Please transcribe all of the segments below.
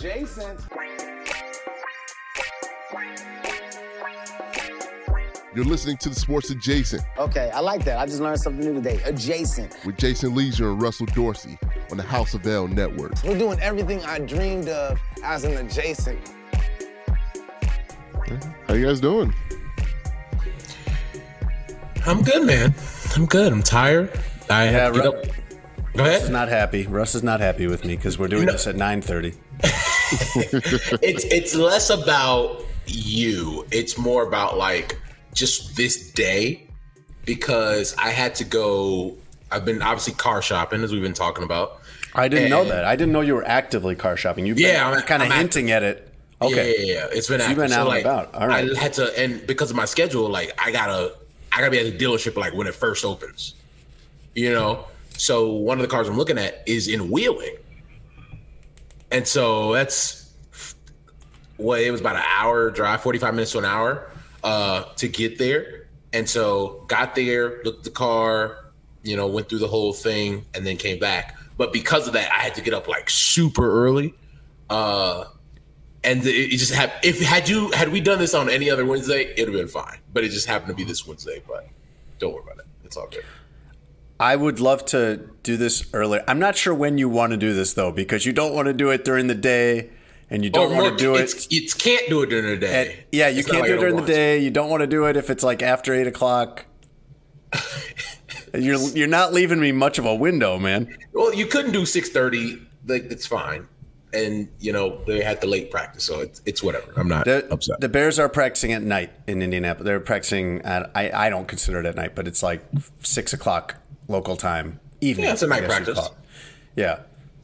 Adjacent. You're listening to the Sports Adjacent Okay, I like that. I just learned something new today. Adjacent. with Jason Lieser and Russell Dorsey on the House of L Network. We're doing everything I dreamed of as an adjacent. How you guys doing? I'm good, man. I'm good. I'm tired. I Yeah, have to get up. Go Russ is not happy. Russ is not happy with me because we're doing No. this at 9:30. It's it's less about you. It's more about like just this day because I had to go. I've been obviously car shopping as we've been talking about. I didn't know that. I didn't know you were actively car shopping. You've Yeah, been I'm- kind of I'm hinting at it. Okay. Yeah, yeah, yeah. It's been So you've been out and about. All right. I had to, and because of my schedule, like I gotta, I gotta be at the dealership like when it first opens. You know, so one of the cars I'm looking at is in Wheeling, and so that's well, it was about an hour drive, 45 minutes to an hour uh, to get there, and so got there, looked at the car, you know, went through the whole thing, and then came back. But because of that, I had to get up like super early. Uh, and it it just had if had you had we done this on any other Wednesday, it'd have been fine. But it just happened to be this Wednesday. But don't worry about it. It's all good. I would love to do this earlier. I'm not sure when you want to do this though, because you don't want to do it during the day, and you oh, don't Or want more- to do it. It's can't do it during the day. at- yeah, you It's can't do it during the don't day. You don't want to do it if it's like after eight o'clock. you're you're not leaving me much of a window, man. Well, you couldn't do six thirty. Like it's fine. And you know they had the late practice, so it's it's whatever. I'm not The, upset. the Bears are practicing at night in Indianapolis. They're practicing at I, I don't consider it at night, but it's like six o'clock local time evening. Yeah, it's a night I guess you'd practice. Yeah.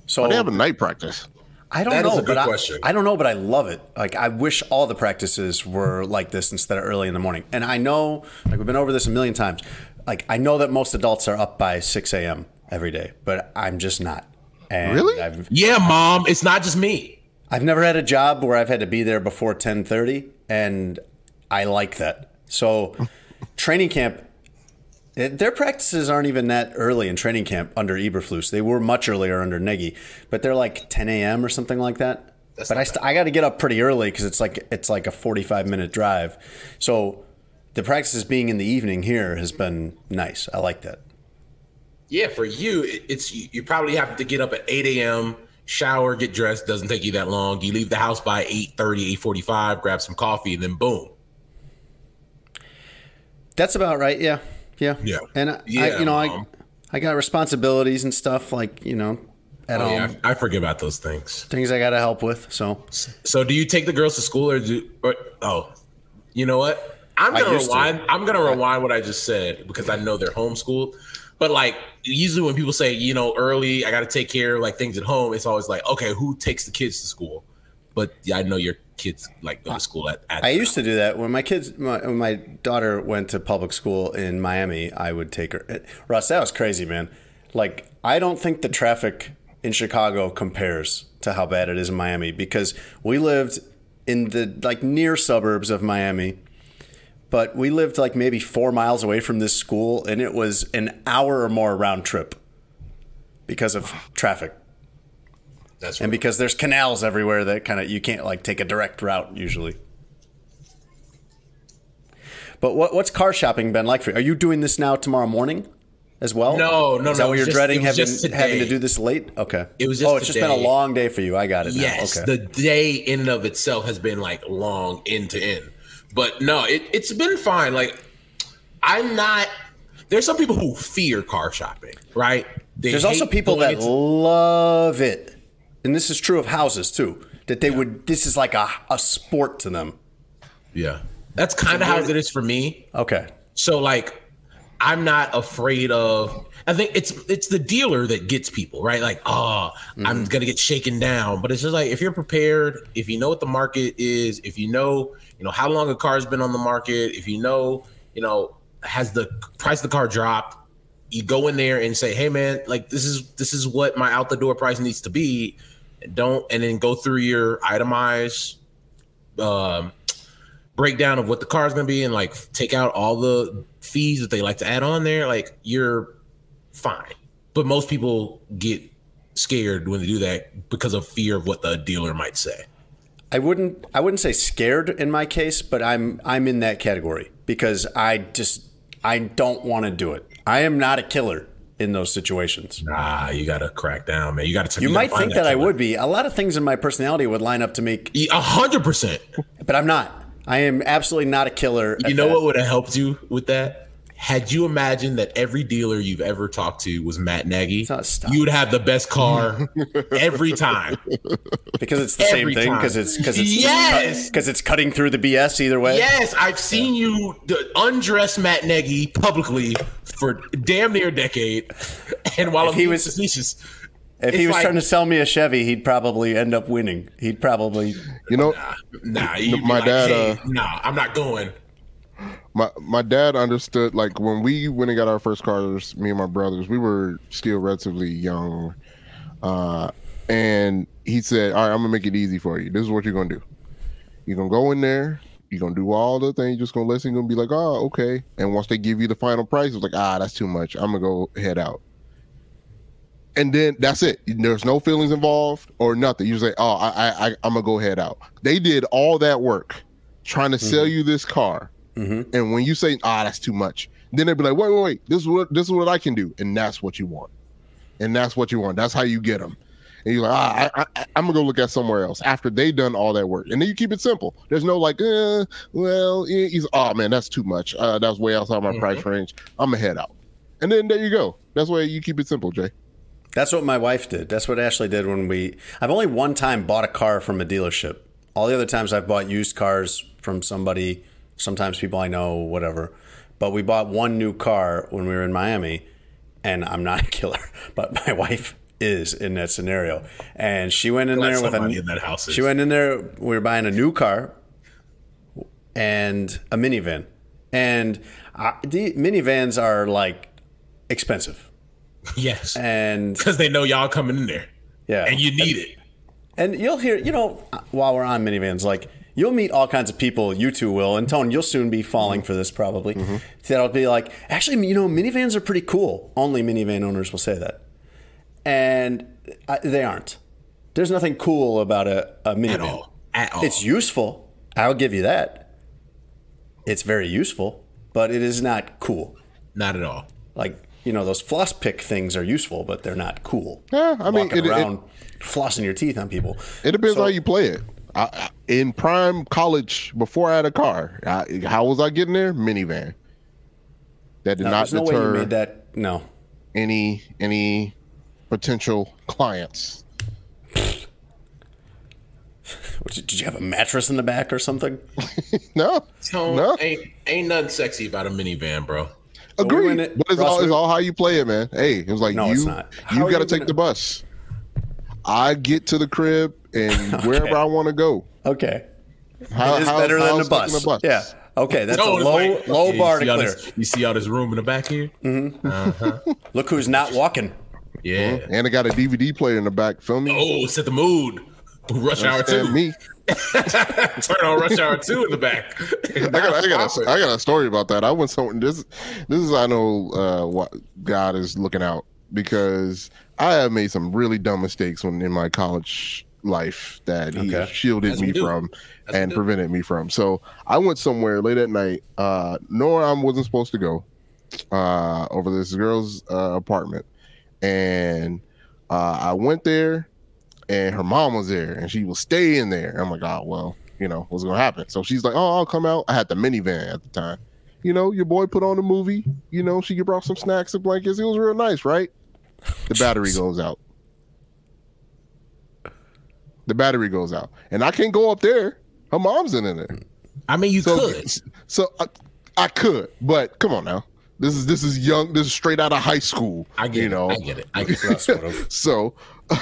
So Why they have a night practice? I don't That know, is a but good I. I don't know, but I love it. Like I wish all the practices were like this instead of early in the morning. And I know, like we've been over this a million times. Like I know that most adults are up by six a.m. every day, but I'm just not. And Really? I've, yeah, mom, it's not just me. I've never had a job where I've had to be there before 10:30 and I like that. So training camp it- their practices aren't even that early in training camp under Eberflus. They were much earlier under Nagy, but they're like 10 a.m. or something like that. That's but I, st- I got to get up pretty early because it's like it's like a 45 minute drive. So the practices being in the evening here has been nice. I like that. Yeah, for you, it's you you probably have to get up at 8 a.m., shower, get dressed. Doesn't take you that long. You leave the house by 8.30, 8.45, grab some coffee, and then boom. That's about right. Yeah, yeah, Yeah. And I, Yeah, I you know, I Mom. I got responsibilities and stuff like you know at Oh, home, yeah, I, I forget about those things. things I got to help with. So So, do you take the girls to school, or do? Or, oh, you know what? I'm gonna rewind. I'm gonna rewind what I just said because I know they're homeschooled. But like usually when people say, you know, early, I got to take care of like things at home. It's always like, okay, who takes the kids to school? But yeah, I know your kids like go to school at. at I used to do that when my kids, my, when my daughter went to public school in Miami. I would take her. Eh, Russ, that was crazy, man. Like I don't think the traffic in Chicago compares to how bad it is in Miami because we lived in the like near suburbs of Miami. But we lived like maybe four miles away from this school, and it was an hour or more round trip because of traffic. That's and because there's canals everywhere that kind of you can't like take a direct route usually. But what what's car shopping been like for you? Are you doing this now tomorrow morning as well? No, no, Is that no, what you're just- dreading having having to do this late? Okay. It was just oh, it's just been a long day for you. I got it. Yes, Okay. the day in and of itself has been like long end to end. But no, it, it's been fine. Like I'm not. There's some people who fear car shopping, right? They There's also people that into- love it, and this is true of houses too. That they would. This is like a a sport to them. yeah. That's kind of how it is for me. Okay. So like, I'm not afraid of. I think it's it's the dealer that gets people right. Like, oh, I'm mm-hmm. gonna get shaken down. But it's just like if you're prepared, if you know what the market is, if you know, you know how long a car's been on the market, if you know, you know, has the price of the car dropped, you go in there and say, hey man, like this is this is what my out the door price needs to be. Don't and then go through your itemized um breakdown of what the car is going to be and like take out all the fees that they like to add on there, like you're fine. But most people get scared when they do that because of fear of what the dealer might say. I wouldn't I wouldn't say scared in my case, but I'm I'm in that category because I just I don't want to do it. I am not a killer in those situations. Nah, you got to crack down, man. You got to. You, might think that, I would be. A lot of things in my personality would line up to make, A hundred percent. but I'm not. I am absolutely not a killer. You know that. what would have helped you with that? Had you imagined that every dealer you've ever talked to was Matt Nagy, you would have the best car every time. Because it's the same thing. Because it's because it's Yes! because it's cutting through the BS either way. Yes, I've seen you undress Matt Nagy publicly for damn near a decade, and while he being was- facetious, If he was like- trying to sell me a Chevy, he'd probably end up winning. He'd probably. You know, nah, you My dad, hey, uh, nah, I'm not going. My my dad understood like when we went and got our first cars me and my brothers we were still relatively young. Uh and he said all right i'm gonna make it easy for you. This is what you're gonna do. You're gonna go in there you're gonna do all the things just gonna listen you're gonna be like oh okay. And once they give you the final price it's like ah that's too much. I'm gonna go head out. And then that's it. There's no feelings involved or nothing. You say, "Oh, I, I, I I'm gonna go head out." They did all that work trying to sell you this car, and when you say, "Ah, that's too much," then they'd be like, "Wait, wait, wait! This is what this is what I can do," and that's what you want, and that's what you want. That's how you get them. And you're like, ah, I, I, I'm gonna go look at somewhere else after they done all that work, and then you keep it simple. There's no like, eh, well, eh, he's, oh man, that's too much. Uh, that's way outside my price range. I'm gonna head out, and then there you go. That's why you keep it simple, Jay. That's what my wife did. That's what Ashley did when we. I've only one time bought a car from a dealership. All the other times I've bought used cars from somebody, sometimes people I know, whatever. But we bought one new car when we were in Miami, and I'm not a killer, but my wife is in that scenario. And she went in there with a. in that house is. She went in there. We were buying a new car and a minivan, and I, the minivans are like expensive, Yes, and because they know y'all coming in there, yeah, and you need it. And you'll hear, you know, while we're on minivans, like you'll meet all kinds of people. You two will, and Tone, you'll soon be falling mm-hmm. for this probably. Mm-hmm. That'll be like, actually, you know, minivans are pretty cool. Only minivan owners will say that, and I, they aren't. There's nothing cool about a, a minivan. At all, at all. It's useful. I'll give you that. It's very useful, but it is not cool. not at all. Like you know, those floss pick things are useful, but they're not cool. Yeah, I mean, Walking it- it- around flossing your teeth on people. It depends So- how you play it. I, I- in prime college, before I had a car, I, how was I getting there? Minivan. That did No, not there's no way you deter made that. No, any any potential clients. Did you have a mattress in the back or something? No, Tone, no, ain't ain't nothing sexy about a minivan, bro. agreed. went it- but it's Ross, all, it's all how you play it, man. Hey, it was like No, you it's not. You got to take gonna- the bus. I get to the crib and wherever I want to go. Okay, How, it is how- better than how's the bus. Yeah. Okay, that's No, a low like- low Yeah, bar you to see all clear. this- you see all this room in the back here? Mm-hmm. Look who's not walking. Yeah. And I got a DVD player in the back. Feel me? Oh, set the mood. Rush hour two. me. Turn on rush hour two in the back. I got, I got, a, I got a story about that. I went somewhere. This, this is I know uh, what God is looking out because I have made some really dumb mistakes when in my college life that He Okay. shielded As me from As and prevented me from. So I went somewhere late at night, uh, knowing I wasn't supposed to go, uh, over this girl's uh, apartment, and uh, I went there and her mom was there and she was staying there. I'm like, oh well, you know what's gonna happen. So she's like, oh, I'll come out. I had the minivan at the time. You know, your boy put on a movie. You know, she brought some snacks and blankets. It was real nice, right? The battery goes out. The battery goes out, and I can't go up there. Her mom's in there. I mean, you So, could. so I, I could, but come on now. This is this is young. This is straight out of high school. I get you it. know. I get it. I get it. Russ would've. so,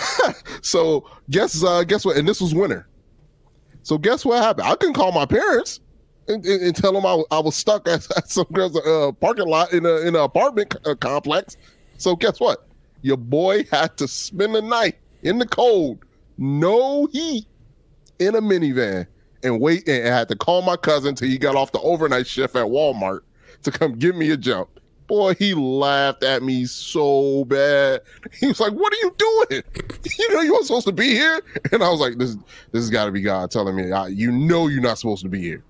so guess uh, guess what? And this was winter. So guess what happened? I couldn't call my parents and, and, and tell them I, was- I was stuck at, at some girl's uh, parking lot in a in an apartment c- uh, complex. So guess what? Your boy had to spend the night in the cold, no heat, in a minivan, and wait. And I had to call my cousin till he got off the overnight shift at Walmart to come give me a jump. Boy, he laughed at me so bad. He was like, "What are you doing? You know you weren't supposed to be here." And I was like, "This, this has got to be God telling me, I, you know, you're not supposed to be here."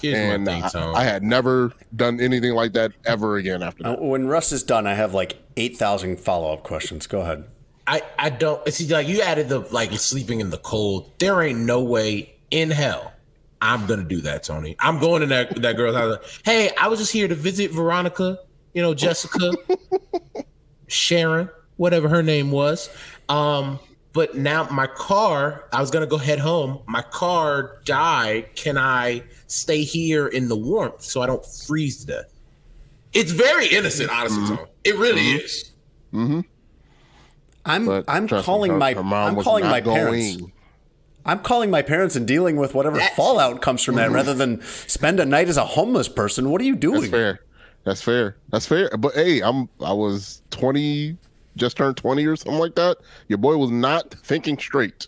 Here's and thing, I, I had never done anything like that ever again after Uh, that. When Russ is done, I have like 8,000 follow up questions. Go ahead. I, I don't see like you added the like sleeping in the cold. There ain't no way in hell I'm gonna do that, Tony. I'm going in that that girl's house. Hey, I was just here to visit Veronica, you know, Jessica, Sharon, whatever her name was. Um, but now my car, I was gonna go head home. My car died. Can I stay here in the warmth so I don't freeze to death? It's very innocent, honestly, mm-hmm. Tony. It really mm-hmm. is. Mm-hmm. I'm But I'm trust me, calling my her mom I'm was calling not my parents. going. I'm calling my parents and dealing with whatever fallout comes from that mm-hmm. rather than spend a night as a homeless person. What are you doing? That's fair. That's fair. That's fair. But hey, I'm I was 20, just turned 20 or something like that. Your boy was not thinking straight.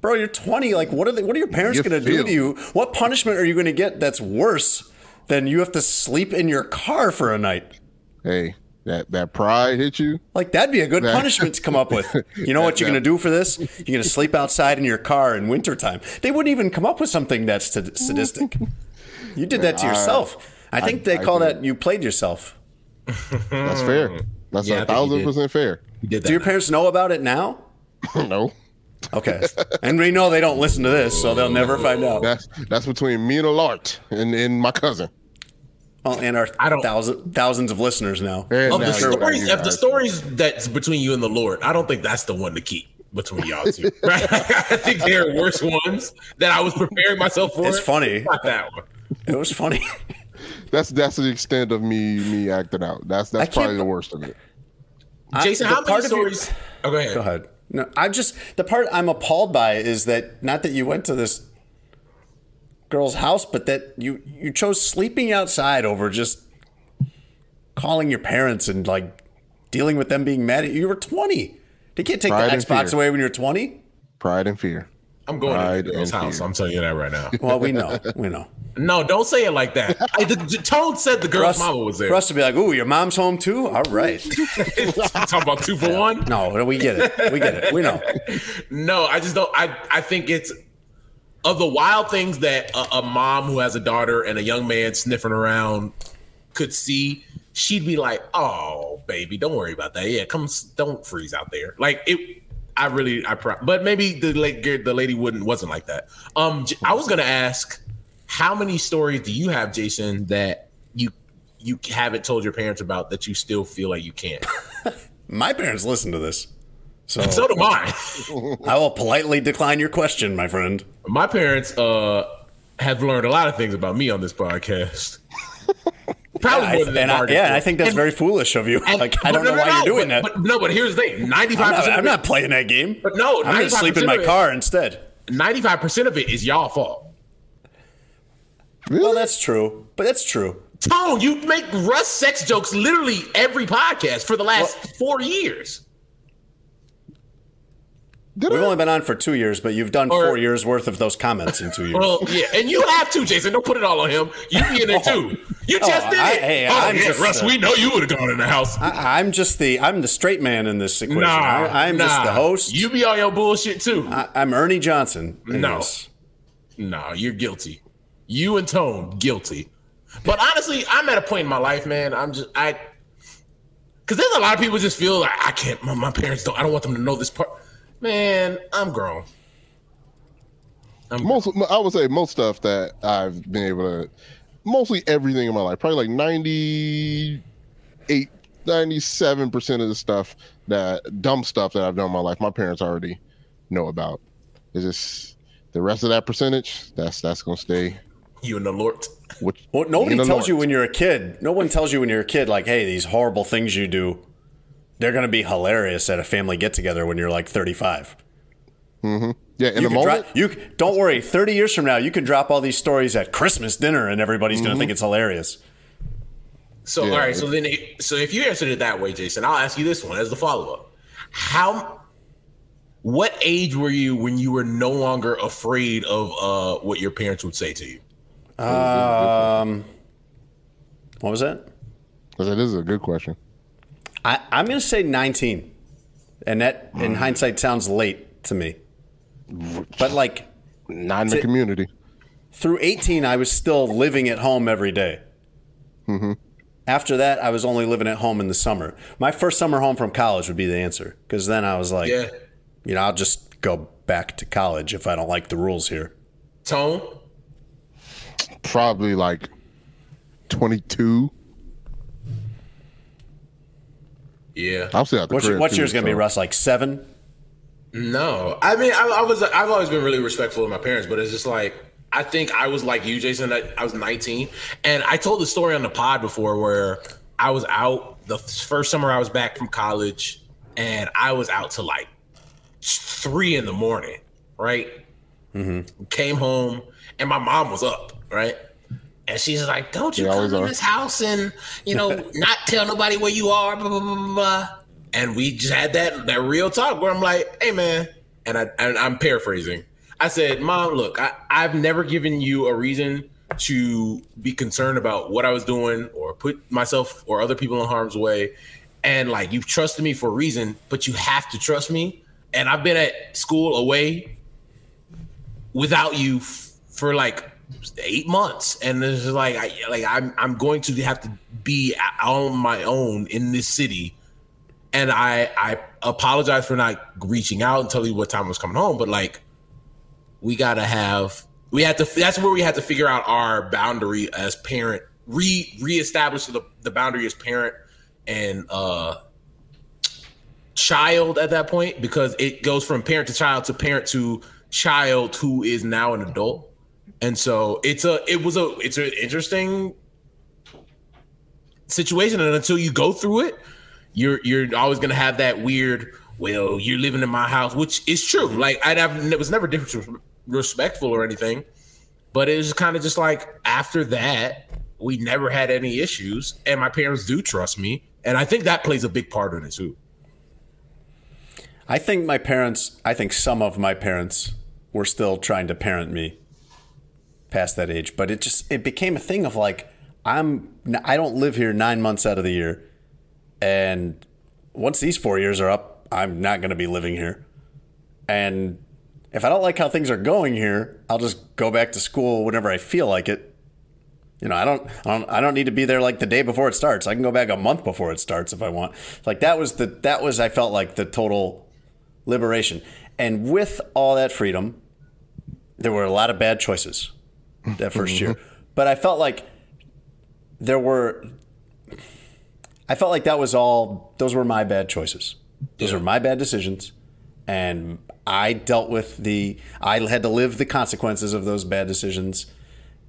Bro, you're 20. Like, what are they, what are your parents You going to do to you? What punishment are you going to get that's worse than you have to sleep in your car for a night? Hey, that that pride hit you. Like, that'd be a good That- punishment to come up with. You know what you're going to do for this? You're going to sleep outside in your car in wintertime. They wouldn't even come up with something that's sad- sadistic. You did that to yourself. I think they I call did. that you played yourself. That's fair. That's Yeah, I a think you thousand percent fair. You did that. Do your parents know about it now? no, Okay. and we know they don't listen to this, so they'll never find out. that's that's between me and Alart and, and my cousin. Oh, and our I don't- thousand, thousands of listeners now. Of the you stories, of the stories that's between you and the Lord, I don't think that's the one to keep between y'all two. Right? I think there are worse ones that I was preparing myself for. It's funny. Not that one. It was funny. That's that's the extent of me me acting out. That's that's probably the worst of it. Jason, how many part of your- stories? oh, go ahead. Go ahead. No, I'm just the part I'm appalled by is that not that you went to this girl's house, but that you you chose sleeping outside over just calling your parents and like dealing with them being mad at you. You were 20. They can't take Pride the and Xbox fear. away when you're 20. Pride and fear. I'm going Pride to the girl's house. fear. I'm telling you that right now. Well, we know, we know. no, don't say it like that. Hey, the, the tone said the girl's Russ, mama was there. Russ would be like, "Ooh, your mom's home too. All right." Talk about two for one. No, we get it. We get it. We know. No, I just don't. I I think it's of the wild things that a, a mom who has a daughter and a young man sniffing around could see. She'd be like, "Oh, baby, don't worry about that. Yeah, come, don't freeze out there." Like it. I really, I pro- but maybe the lady, the lady wouldn't wasn't like that. Um, I was gonna ask, how many stories do you have, Jason, that you you haven't told your parents about that you still feel like you can't? My parents listen to this, so, so do mine. I will politely decline your question, my friend. My parents uh have learned a lot of things about me on this podcast. Probably I, more than they and I, yeah. I think that's And- very foolish of you. and- like, I don't no, know why no, you're doing but, that. But, no, but here's the thing: ninety-five I'm not. I'm not playing that game. But no, I'm going to sleep in my 95% of it- car instead. Ninety-five percent of it is y'all fault. Well, that's true, but that's true. Tone, you make Russ sex jokes literally every podcast for the last four years. Did We've I? only been on for two years, but you've done Or- four years worth of those comments in two years. Well, yeah, and you have too, Jason. Don't put it all on him. You be in there too. You just Oh, did I- it. hey, oh, I'm yeah, just, Russ. uh, we know you would have gone in the house. I, I'm just the I'm the straight man in this equation. nah, I, I'm just the host. You be on your bullshit too. I, I'm Ernie Johnson. No. this. No, you're guilty. You and Tone guilty. But honestly, I'm at a point in my life, man. I'm just I because there's a lot of people just feel like I can't. My, my parents don't. I don't want them to know this part. Man, I'm grown. I'm most I would say most stuff that I've been able to mostly everything in my life, probably like 98 97% of the stuff that dumb stuff that I've done in my life, my parents already know about. Is this the rest of that percentage, that's that's gonna stay You and the Lord. Which Well, nobody in the tells you when you're a kid. No one tells you when you're a kid, like, hey, these horrible things you do, they're going to be hilarious at a family get together when you're like 35. Yeah, in You the moment. drop, you don't worry. 30 years from now, you can drop all these stories at Christmas dinner, and everybody's going to think it's hilarious. So Yeah. all right, so then it, so if you answered it that way, Jason, I'll ask you this one as the follow up. How what age were you when you were no longer afraid of uh what your parents would say to you? Um, what was that? that is a good question. I, I'm going to say 19, and that in mm. hindsight sounds late to me. But like Not in the community. through 18, I was still living at home every day. Mm-hmm. After that, I was only living at home in the summer. My first summer home from college would be the answer because then I was like, Yeah. you know, I'll just go back to college if I don't like the rules here. Tone? Probably like 22. Yeah. I'll say out the What's, crib, what's yours going to be, Russ? Like seven? No, I mean, I, I was. I've always been really respectful of my parents, but it's just like I think I was like you, Jason. That I was 19, and I told the story on the pod before where I was out the first summer I was back from college, and I was out to like three in the morning. Right, Mm-hmm. came home, and my mom was up. Right. And she's like, "Don't you They come in this house and you know not tell nobody where you are." Blah blah blah blah. blah. And we just had that that real talk where I'm like, "Hey man," and I and I'm paraphrasing. I said, "Mom, look, I, I've never given you a reason to be concerned about what I was doing or put myself or other people in harm's way, and like you've trusted me for a reason, but you have to trust me. And I've been at school away without you f- for like eight months, and it's like I like I'm I'm going to have to be on my own in this city." and I I apologize for not reaching out and telling you what time I was coming home, but like we gotta have we had to that's where we had to figure out our boundary as parent re reestablish the, the boundary as parent and uh child at that point because it goes from parent to child to parent to child who is now an adult and so it's a it was a it's an interesting situation. And until you go through it you're you're always gonna have that weird well you're living in my house which is true. Mm-hmm. Like i have it was never disrespectful or anything but it was kind of just like after that we never had any issues and my parents do trust me and i think that plays a big part in it too. I think my parents, I think some of my parents were still trying to parent me past that age, but it just it became a thing of like I'm I don't live here 9 months out of the year and once these 4 years are up, I'm not going to be living here. And if I don't like how things are going here, I'll just go back to school whenever I feel like it. You know, I don't, I don't, I don't need to be there like the day before it starts. I can go back a month before it starts if I want. Like that was the, that was, I felt like the total liberation. And with all that freedom, there were a lot of bad choices that first year. Mm-hmm. But I felt like there were, I felt like that was all, those were my bad choices. Those were my bad decisions. And I dealt with the, I had to live the consequences of those bad decisions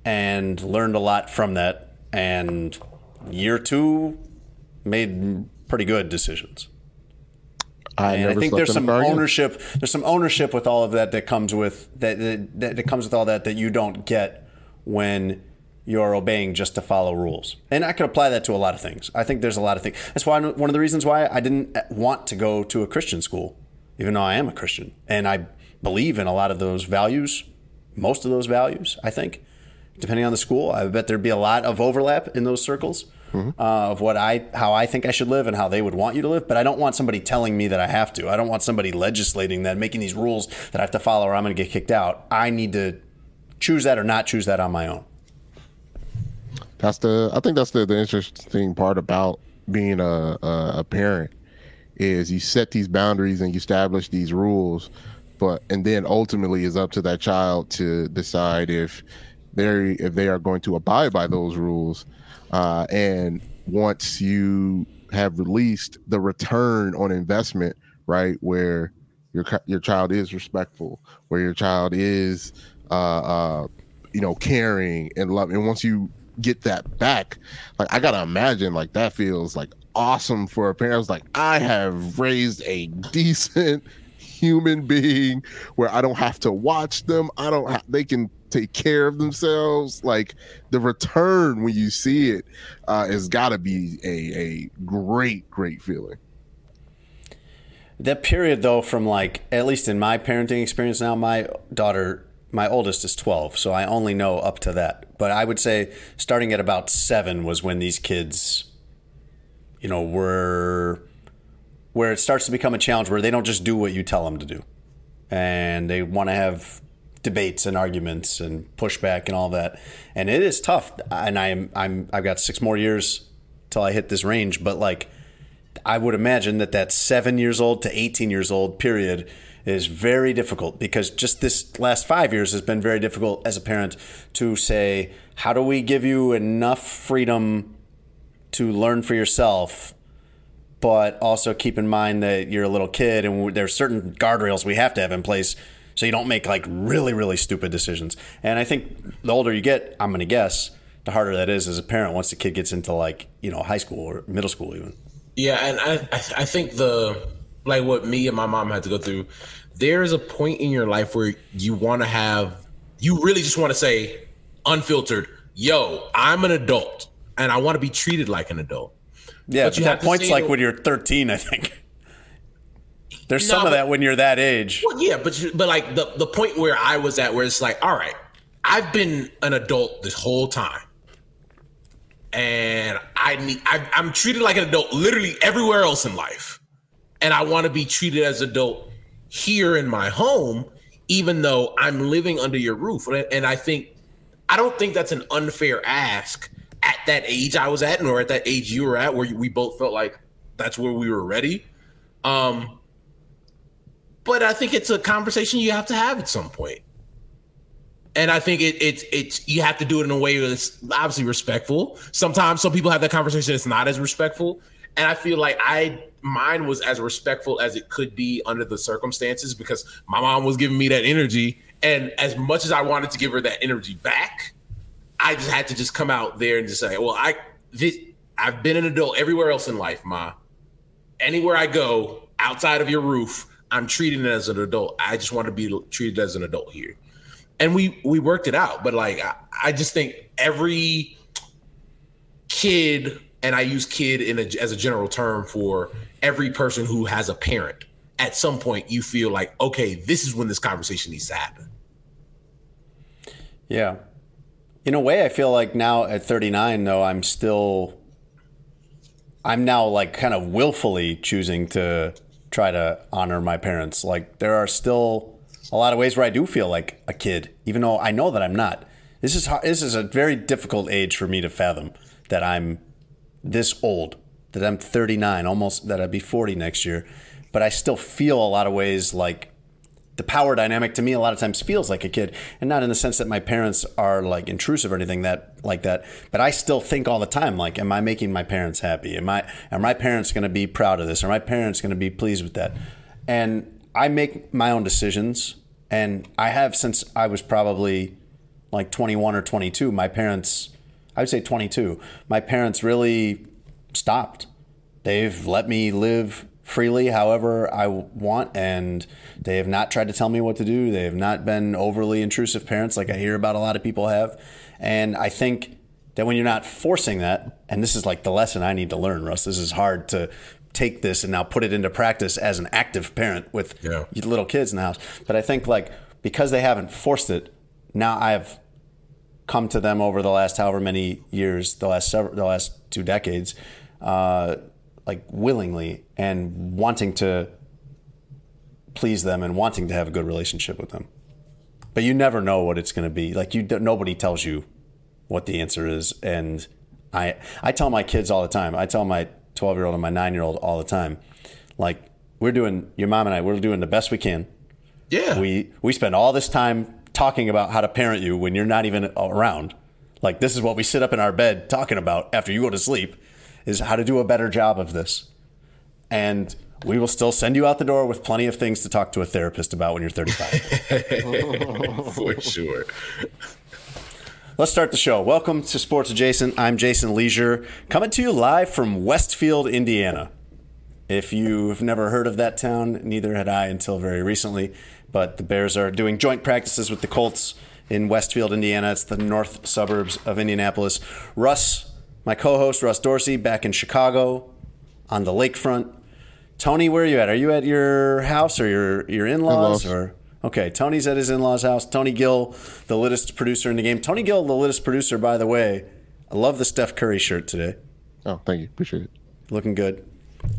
and learned a lot from that. And year two made pretty good decisions. I And I think there's some ownership. There's some ownership with all of that that comes with that that, that comes with all that that you don't get when you're obeying just to follow rules. And I could apply that to a lot of things. I think there's a lot of things. That's why one of the reasons why I didn't uh, want to go to a Christian school, even though I am a Christian, and I believe in a lot of those values, most of those values. I think, depending on the school, I bet there'd be a lot of overlap in those circles. Uh, of what I how I think I should live and how they would want you to live, but I don't want somebody telling me that I have to. I don't want somebody legislating that, making these rules that I have to follow, or I'm going to get kicked out. I need to choose that or not choose that on my own. That's the. I think that's the, the interesting part about being a, a a parent is you set these boundaries and you establish these rules, but and then ultimately it's up to that child to decide if they if they are going to abide by those rules. Uh, and once you have released the return on investment, right, where your your child is respectful, where your child is uh, uh, you know, caring and love. And once you get that back, like I gotta imagine like that feels like awesome for a parent. Like I have raised a decent human being where I don't have to watch them. I don't. Ha- they can take care of themselves. Like the return when you see it uh, has got to be a a great great feeling. That period, though, from like at least in my parenting experience now, my daughter, my oldest is twelve, so I only know up to that. But I would say starting at about seven was when these kids, you know, were where it starts to become a challenge where they don't just do what you tell them to do, and they want to have debates and arguments and pushback and all that, and it is tough. And I'm I'm I've got six more years till I hit this range, but like I would imagine that that seven years old to 18 years old period is very difficult because just this last five years has been very difficult as a parent to say, how do we give you enough freedom to learn for yourself, but also keep in mind that you're a little kid and there's certain guardrails we have to have in place so you don't make like really, really stupid decisions. And I think the older you get, I'm going to guess, the harder that is as a parent once the kid gets into like, you know, high school or middle school even. Yeah, and I I think the like what me and my mom had to go through. There is a point in your life where you want to have you really just want to say unfiltered, "Yo, I'm an adult and I want to be treated like an adult." Yeah, but, but that point's like when you're 13, I think. There's no, some of that when you're that age. Well, yeah, but but like the the point where I was at, where it's like, all right, I've been an adult this whole time and I need I, am treated like an adult literally everywhere else in life, and I want to be treated as adult here in my home, even though I'm living under your roof. And I think I don't think that's an unfair ask at that age I was at, nor at that age you were at, where we both felt like that's where we were ready. Um, but I think it's a conversation you have to have at some point and I think it, it's it's you have to do it in a way that's obviously respectful. Sometimes some people have that conversation; it's not as respectful, and I feel like I mine was as respectful as it could be under the circumstances because my mom was giving me that energy, and as much as I wanted to give her that energy back, I just had to just come out there and just say, "Well, I this, I've been an adult everywhere else in life, ma. Anywhere I go outside of your roof, I'm treating it as an adult. I just want to be treated as an adult here." and we we worked it out. But like I, I just think every kid, and I use kid in a, as a general term for every person who has a parent. At some point, you feel like, okay, this is when this conversation needs to happen. Yeah. In a way, I feel like now at 39, though, I'm still, I'm now like kind of willfully choosing to try to honor my parents. Like there are still a lot of ways where I do feel like a kid, even though I know that I'm not. This is hard, this is a very difficult age for me to fathom that I'm this old, that I'm 39, almost that I'd be 40 next year, but I still feel a lot of ways like the power dynamic to me a lot of times feels like a kid and not in the sense that my parents are like intrusive or anything that like that but i still think all the time like am i making my parents happy am i are my parents going to be proud of this are my parents going to be pleased with that and i make my own decisions and I have since I was probably like 21 or 22. My parents, I would say 22, my parents really stopped. They've let me live freely however I want, and they have not tried to tell me what to do. They have not been overly intrusive parents like I hear about a lot of people have. And I think that when you're not forcing that, and this is like the lesson I need to learn, Russ, this is hard to take this and now put it into practice as an active parent with yeah. little kids in the house. But I think like because they haven't forced it, now I've come to them over the last however many years, the last several, the last two decades, uh, like willingly and wanting to please them and wanting to have a good relationship with them. But you never know what it's going to be. Like you, nobody tells you what the answer is, and I I tell my kids all the time. I tell my 12 year old and my nine year old all the time. Like, we're doing, your mom and I, we're doing the best we can. Yeah. We, we spend all this time talking about how to parent you when you're not even around. Like, this is what we sit up in our bed talking about after you go to sleep is how to do a better job of this. And we will still send you out the door with plenty of things to talk to a therapist about when you're 35. For sure. Let's start the show. Welcome to Sports Adjacent. I'm Jason Lieser, coming to you live from Westfield, Indiana. If you've never heard of that town, neither had I until very recently. But the Bears are doing joint practices with the Colts in Westfield, Indiana. It's the north suburbs of Indianapolis. Russ, my co host, Russ Dorsey, back in Chicago on the lakefront. Tony, where are you at? Are you at your house or your, your in laws? In-laws. Or Okay, Tony's at his in law's house. Tony Gill, the littest producer in the game. Tony Gill, the littest producer, by the way. I love the Steph Curry shirt today. Oh, thank you. Appreciate it. Looking good.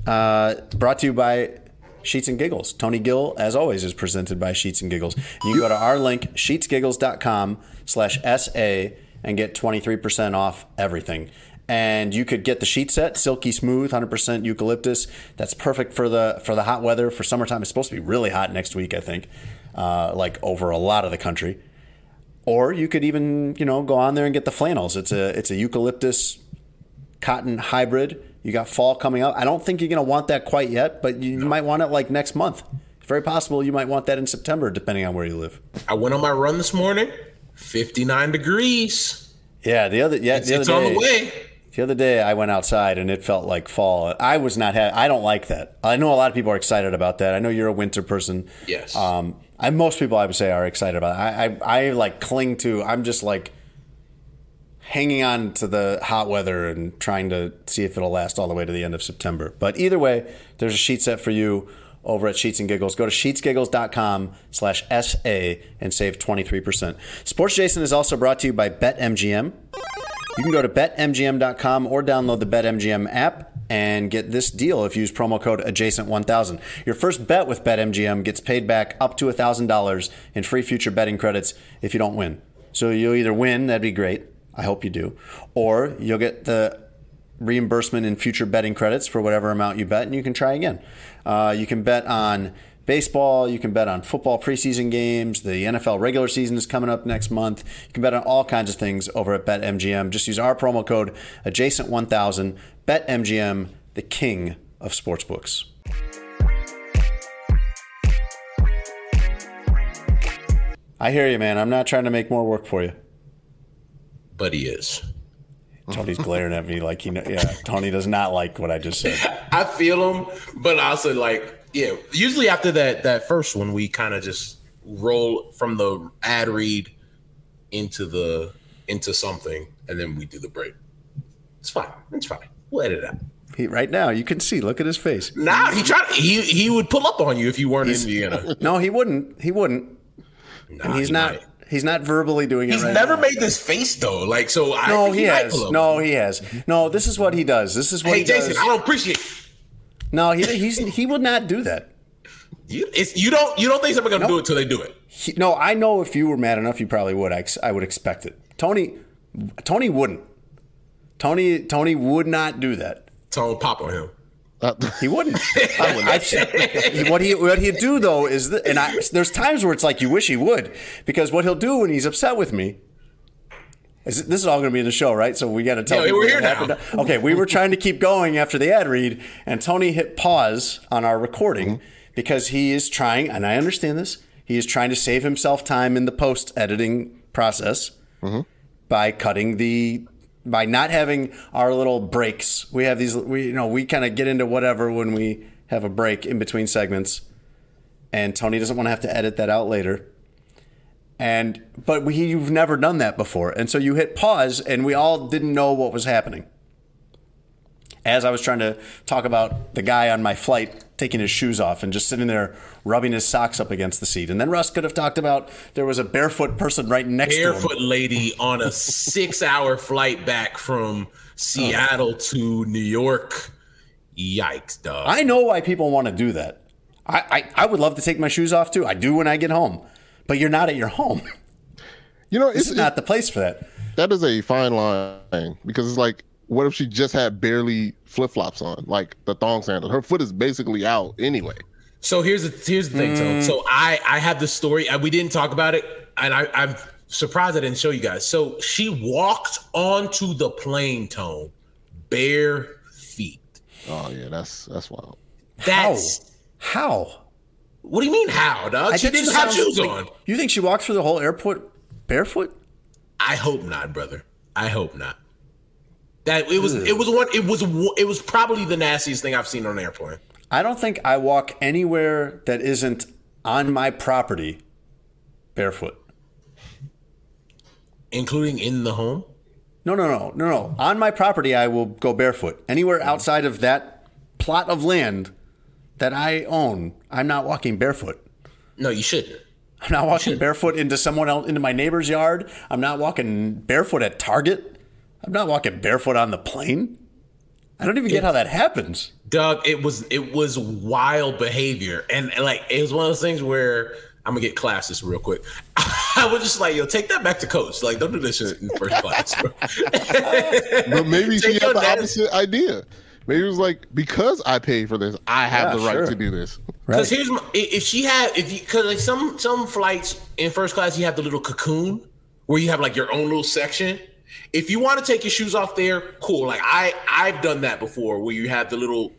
Uh, brought to you by Sheets and Giggles. Tony Gill, as always, is presented by Sheets and Giggles. You can go to our link, sheetsgiggles.com slash SA, and get 23% off everything. And you could get the sheet set, silky smooth, 100% eucalyptus. That's perfect for the for the hot weather, for summertime. It's supposed to be really hot next week, I think, uh, like over a lot of the country. Or you could even, you know, go on there and get the flannels. It's a it's a eucalyptus cotton hybrid. You got fall coming up. I don't think you're going to want that quite yet, but you, you might want it like next month. It's very possible you might want that in September, depending on where you live. I went on my run this morning. 59 degrees. Yeah, the other yeah It's, the other it's day, on the way. The other day I went outside and it felt like fall. I was not ha- I don't like that. I know a lot of people are excited about that. I know you're a winter person. Yes. Um, I most people I would say are excited about. It. I, I I like cling to. I'm just like hanging on to the hot weather and trying to see if it'll last all the way to the end of September. But either way, there's a sheet set for you over at Sheets and Giggles. Go to sheetsgiggles.com slash SA and save 23%. Sports Adjacent is also brought to you by BetMGM. You can go to betmgm.com or download the BetMGM app and get this deal if you use promo code adjacent1000. Your first bet with BetMGM gets paid back up to $1,000 in free future betting credits if you don't win. So you'll either win, that'd be great. I hope you do. Or you'll get the reimbursement in future betting credits for whatever amount you bet, and you can try again. Uh, you can bet on baseball, you can bet on football preseason games. The NFL regular season is coming up next month. You can bet on all kinds of things over at BetMGM. Just use our promo code adjacent1000. BetMGM, the king of sportsbooks. I hear you, man. I'm not trying to make more work for you. But he is. Tony's glaring at me like he, know, yeah. Tony does not like what I just said. I feel him, but also like, yeah. Usually after that that first one, we kind of just roll from the ad read into the into something, and then we do the break. It's fine. It's fine. We'll edit it out. He, right now, you can see. Look at his face. Nah, he tried. He he would pull up on you if you weren't in Indiana. No, he wouldn't. He wouldn't. Nah, And he's he not. might. He's not verbally doing it. He's right never now. made this face though. Like so. I No, think he might has. No, he has. No, this is what he does. This is what Hey he Jason, does. I don't appreciate. No, he he's, he would not do that. You, it's, you don't you don't think somebody's gonna do it till they do it. He, no, I know if you were mad enough, you probably would. I, ex- I would expect it. Tony, Tony wouldn't. Tony, Tony would not do that. Tone pop on him. Uh, He wouldn't. I wouldn't. I've seen- what he what he'd do though is, that, and I, there's times where it's like you wish he would, because what he'll do when he's upset with me. Is, this is all going to be in the show, right? So we got to tell Yeah, we're what here now. Okay, we were trying to keep going after the ad read, and Tony hit pause on our recording Mm-hmm. because he is trying, and I understand this. He is trying to save himself time in the post editing process Mm-hmm. by cutting the by not having our little breaks. We have these we you know, we kind of get into whatever when we have a break in between segments. And Tony doesn't want to have to edit that out later. And but we, you've never done that before. And so you hit pause and we all didn't know what was happening. As I was trying to talk about the guy on my flight taking his shoes off and just sitting there rubbing his socks up against the seat. And then Russ could have talked about there was a barefoot person right next to him. Barefoot lady on a six hour flight back from Seattle to New York. Yikes, dog. I know why people want to do that. I, I, I would love to take my shoes off too. I do when I get home. But you're not at your home. you know, This it's is not the place for that. that is a fine line because it's like, what if she just had barely flip flops on, like the thong sandals? Her foot is basically out anyway. So here's the here's the thing, Tone. So mm. I I have the story. We didn't talk about it, and I, I'm surprised I didn't show you guys. So she walked onto the plane, Tone, bare feet. Oh yeah, that's that's wild. That's How? What do you mean? How, dog? She that didn't have shoes like- on. You think she walked through the whole airport barefoot? I hope not, brother. I hope not. That it was it was one it was it was probably the nastiest thing I've seen on an airplane. I don't think I walk anywhere that isn't on my property barefoot. Including in the home. No, no, no, no, no. On my property, I will go barefoot. Anywhere mm-hmm. outside of that plot of land that I own, I'm not walking barefoot. No, you shouldn't. I'm not walking barefoot into someone else into my neighbor's yard. I'm not walking barefoot at Target. I'm not walking barefoot on the plane. I don't even get how that happens. Doug, it was it was wild behavior, and, and, like it was one of those things where I'm gonna get classes real quick. I was just like, yo, take that back to coach. Like, don't do this shit in first class. bro. But maybe she Take had the opposite idea. Maybe it was like because I paid for this, I have Yeah, the right sure. to do this. Because here's my, if she had if you because like some some flights in first class you have the little cocoon where you have like your own little section. If you want to take your shoes off there, cool. Like I I've done that before where you have the little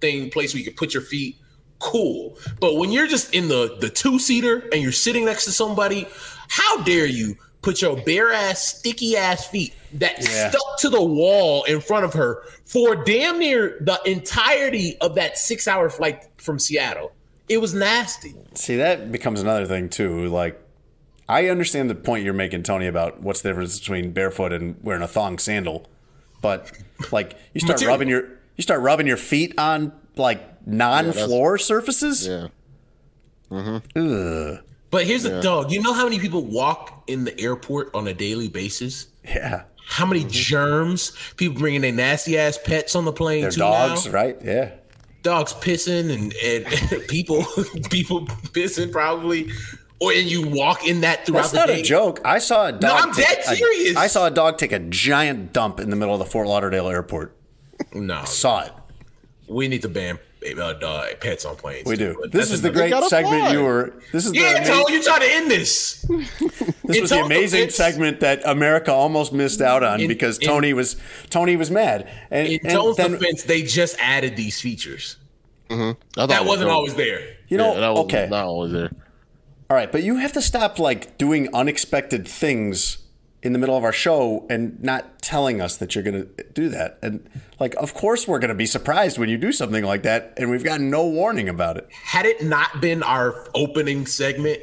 thing place where you can put your feet. Cool. But when you're just in the the two seater and you're sitting next to somebody, how dare you put your bare ass sticky ass feet that Yeah. stuck to the wall in front of her for damn near the entirety of that six hour flight from Seattle. It was nasty. See, that becomes another thing too. Like, I understand the point you're making, Tony, about what's the difference between barefoot and wearing a thong sandal, but like you start Material. rubbing your you start rubbing your feet on like non-floor surfaces. Yeah. Mm-hmm. Ugh. But here's the dog. You know how many people walk in the airport on a daily basis? Yeah, How many mm-hmm. germs? People bringing their nasty ass pets on the plane too dogs, now. right? Yeah. Dogs pissing and, and people people pissing probably. Or and you walk in that throughout That's the not day. a joke. I saw a dog. No, I'm take dead a- serious. I saw a dog take a giant dump in the middle of the Fort Lauderdale airport. No, I Saw it. we need to ban uh, dog, pets on planes. We do. but This is the great segment fly. you were. This is Yeah, the Tone, you trying to end this? this was the amazing it's- segment that America almost missed out on In- because in- Tony was Tony was mad. And, In and Tone's then defense, they just added these features. I thought That was wasn't dope. always there. you know, Yeah, that was okay, not always there. all right, but you have to stop like doing unexpected things in the middle of our show and not telling us that you're going to do that. And like, of course, we're going to be surprised when you do something like that, and we've got no warning about it. Had it not been our opening segment,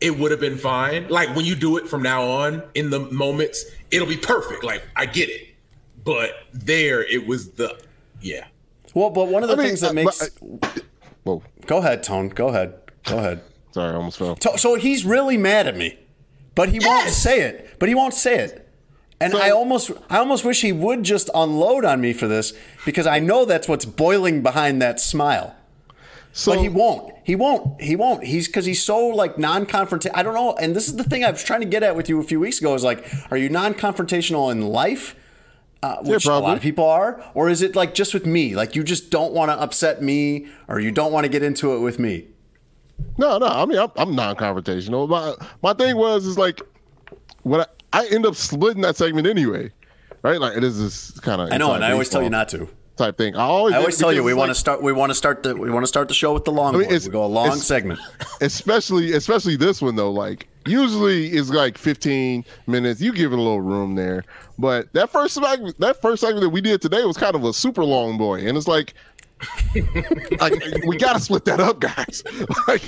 it would have been fine. Like when you do it from now on in the moments, it'll be perfect. Like I get it. But there it was the yeah. Well, but one of the I mean, things that uh, makes but Whoa, go ahead, Tone, go ahead, go ahead. sorry, I almost fell. So, so he's really mad at me, but he won't say it. But he won't say it. And So- I almost, I almost wish he would just unload on me for this because I know that's what's boiling behind that smile. So but he won't. He won't. He won't. He's because he's so like non-confrontational. I don't know. And this is the thing I was trying to get at with you a few weeks ago. Is like, are you non-confrontational in life? Uh, which a lot of people are, or is it like just with me? Like you just don't want to upset me, or you don't want to get into it with me. No, no. I mean, I'm, I'm non-confrontational. My my thing was is like when I, I end up splitting that segment anyway, right? Like it is this kind of I know, and I always tell you not to. type thing. I always I always tell you we it's want to start. We want to start the. We want to start the show with the long. I mean, one. we go a long segment. especially especially this one though like usually it's like 15 minutes you give it a little room there but that first segment that first segment that we did today was kind of a super long boy and it's like like we gotta split that up guys. Like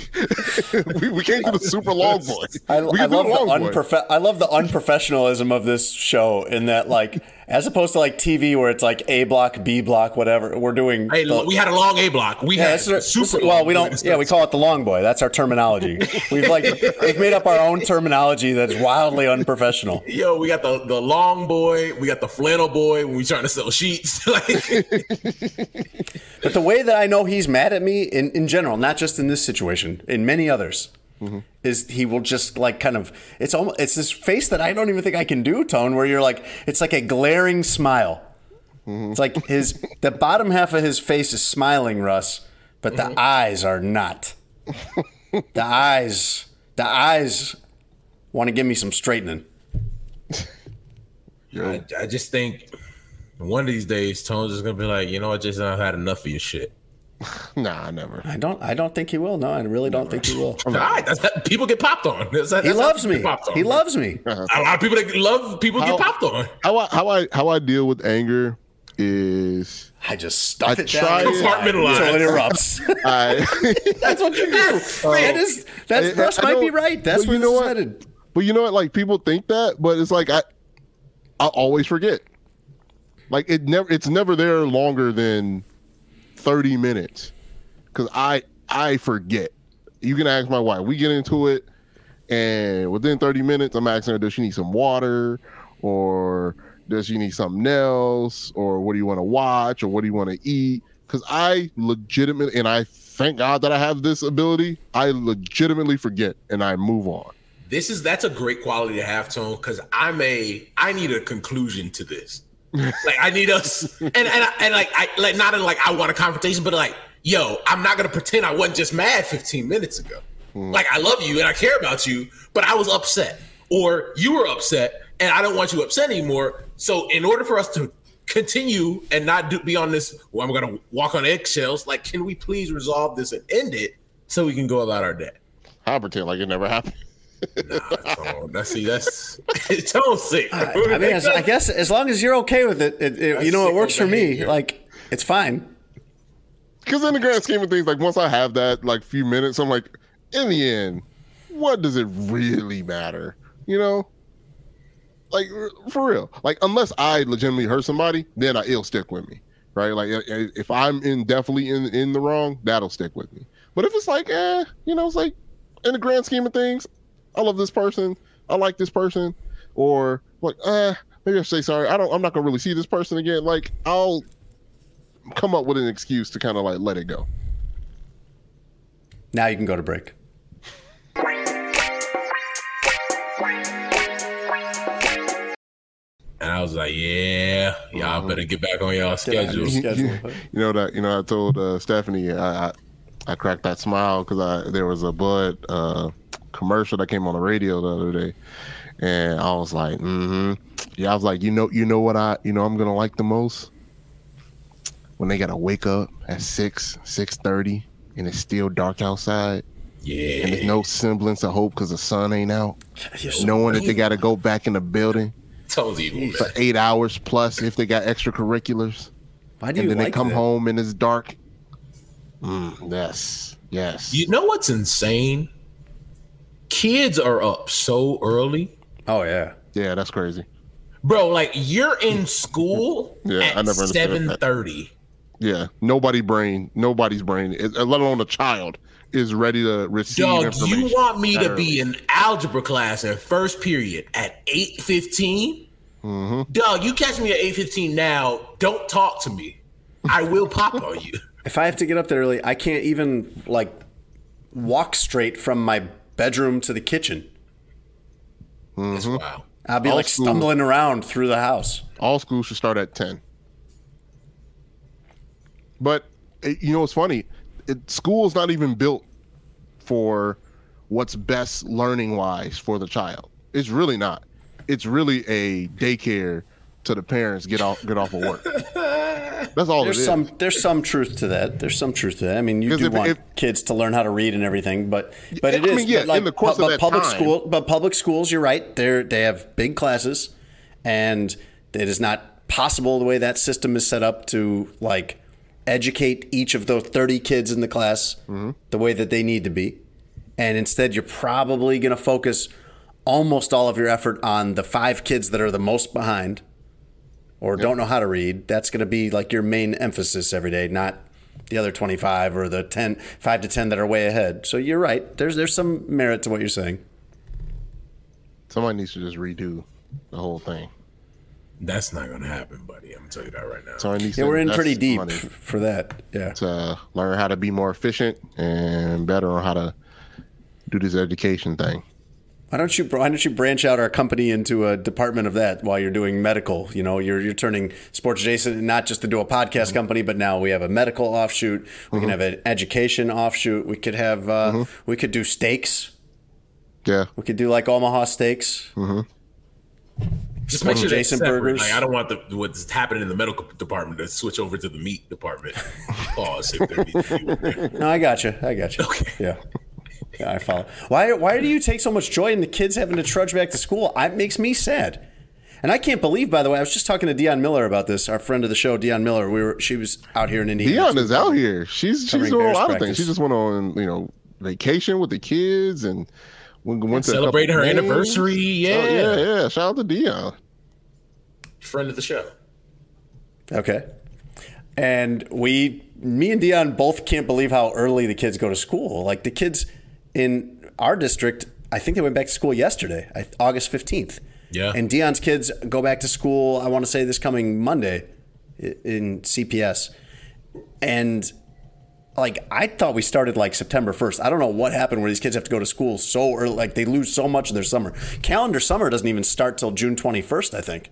we, we can't do the super long boy I, I love the unprof- I love the unprofessionalism of this show in that like as opposed to like TV where it's like A block, B block, whatever. We're doing. Hey, the- we had a long A block. We yeah, had that's- super well, we don't. Yeah, we call it the long boy. That's our terminology. We've like we've made up our own terminology that's wildly unprofessional. Yo, we got the, the long boy, we got the flannel boy when we trying to sell sheets. like But the way that I know he's mad at me in, in general, not just in this situation, in many others, is he will just like kind of it's almost it's this face that I don't even think I can do, Tone, where you're like it's like a glaring smile. It's like his the bottom half of his face is smiling, Russ, but the mm-hmm. eyes are not. the eyes the eyes want to give me some straightening. I, I just think one of these days Tone's just gonna be like, you know I just I've had enough of your shit. Nah, never. I don't. I don't think he will. No, I really don't think he will. All right, that, people get popped on. That's, that's He loves me. on, He bro. loves me. A lot of people that love people How- get popped on. How I how I how I deal with anger is I just stuff I it try down it. Compartmentalize. until it erupts. I. That's what you do. Oh. That's fair. that is. That's I- Russ I might be right. That's but where you know what? headed. But you know what? Like people think that, but it's like I, I always forget. Like it never, it's never there longer than thirty minutes, because I I forget. You can ask my wife. We get into it, and within thirty minutes, I'm asking her, does she need some water, or does she need something else, or what do you want to watch, or what do you want to eat? Because I legitimately, and I thank God that I have this ability. I legitimately forget, and I move on. This is that's a great quality to have, Tone, because I'm a I need a conclusion to this. Like I need us, and and and like I like not in like I want a confrontation, but like yo, I'm not gonna pretend I wasn't just mad 15 minutes ago. Mm. Like I love you and I care about you, but I was upset, or you were upset, and I don't want you upset anymore. So in order for us to continue and not do, be on this, well, I'm gonna walk on eggshells. Like, can we please resolve this and end it so we can go about our day? I pretend like it never happened. Oh, that's see, that's don't see. I mean, as, I guess as long as you're okay with it, it, it you know, it works for me. Like it's fine. Because in the grand scheme of things, like once I have that like few minutes, I'm like, in the end, what does it really matter? You know, like for real. Like unless I legitimately hurt somebody, then I, it'll stick with me, right? Like i- i- if I'm in definitely in in the wrong, that'll stick with me. But if it's like, eh, you know, it's like in the grand scheme of things, I love this person, I like this person, or like, eh, maybe I should say sorry. I don't. I'm not gonna really see this person again. Like I'll come up with an excuse to kind of like let it go. Now you can go to break. And I was like, yeah, y'all better get back on y'all schedule. Schedule. you know that you know I told uh, Stephanie I, I I cracked that smile because I there was a Bud uh, commercial that came on the radio the other day, and I was like, mm-hmm. yeah, I was like, you know, you know what I you know I'm gonna like the most when they gotta wake up at six six thirty and it's still dark outside Yeah. and there's no semblance of hope because the sun ain't out, knowing that they gotta go back in the building Told you. for eight hours plus if they got extracurriculars Why do and you then they come that? home and it's dark. Mm, yes, yes. You know what's insane? Kids are up so early. Oh yeah. yeah, that's crazy. Bro, like you're in school Yeah, I at never understood thirty. Yeah, nobody brain, nobody's brain, let alone a child, is ready to receive Dog, information. you want me to that be in algebra class in first period at eight fifteen? Mm-hmm. Dog, you catch me at eight fifteen now. Don't talk to me. I will pop on you. If I have to get up there early, I can't even like walk straight from my bedroom to the kitchen. It's Mm-hmm. wild. I'll be All like school. stumbling around through the house. All schools should start at ten. But eh, you know what's funny? It, school's not even built for what's best learning wise for the child. It's really not. It's really a daycare to the parents get off get off of work. That's all There's some there's some truth to that. There's some truth to that. I mean, you do if- want if- kids to learn how to read and everything, but but I it is mean, yeah, but like, in the course pu- of but that public time. school, but public schools, you're right. They're they have big classes, and it is not possible the way that system is set up to like educate each of those 30 kids in the class Mm-hmm. the way that they need to be. And instead, you're probably going to focus almost all of your effort on the five kids that are the most behind or don't know how to read. That's going to be like your main emphasis every day, not the other 25 or the 10, 5 to 10 that are way ahead. So you're right. There's there's some merit to what you're saying. Somebody needs to just redo the whole thing. That's not gonna happen, buddy. I'm gonna tell you that right now. Somebody needs Yeah, to we're in pretty deep money for that. Yeah. to learn how to be more efficient and better on how to do this education thing. Why don't you why don't you branch out our company into a department of that while you're doing medical? You know, you're you're turning sports adjacent not just to do a podcast mm-hmm. company, but now we have a medical offshoot. We can mm-hmm. have an education offshoot. We could have uh, mm-hmm. we could do steaks. Yeah, We could do like Omaha steaks. Just make sure Jason Jason burgers. Like I don't want the what's happening in the medical department to switch over to the meat department. Pause. If there be one there. No, I got you. I got you. Okay. Yeah. Yeah, I follow. Why? Why do you take so much joy in the kids having to trudge back to school? It makes me sad. And I can't believe, by the way, I was just talking to Dion Miller about this. Our friend of the show, Dion Miller. We were. She was out here in Indiana. Dion is out here. She's she's doing a Bears lot of things. She just went on you know vacation with the kids and went, went to a couple Celebrating her games. anniversary. Oh, yeah. Oh, yeah, yeah. Shout out to Dion. Friend of the show. Okay. And we, me and Dion both can't believe how early the kids go to school. Like the kids in our district, I think they went back to school yesterday, August 15th. Yeah. And Dion's kids go back to school, I want to say this coming Monday in CPS. And like, I thought we started like September 1st. I don't know what happened where these kids have to go to school so early. Like, they lose so much of their summer. Calendar summer doesn't even start till June 21st, I think.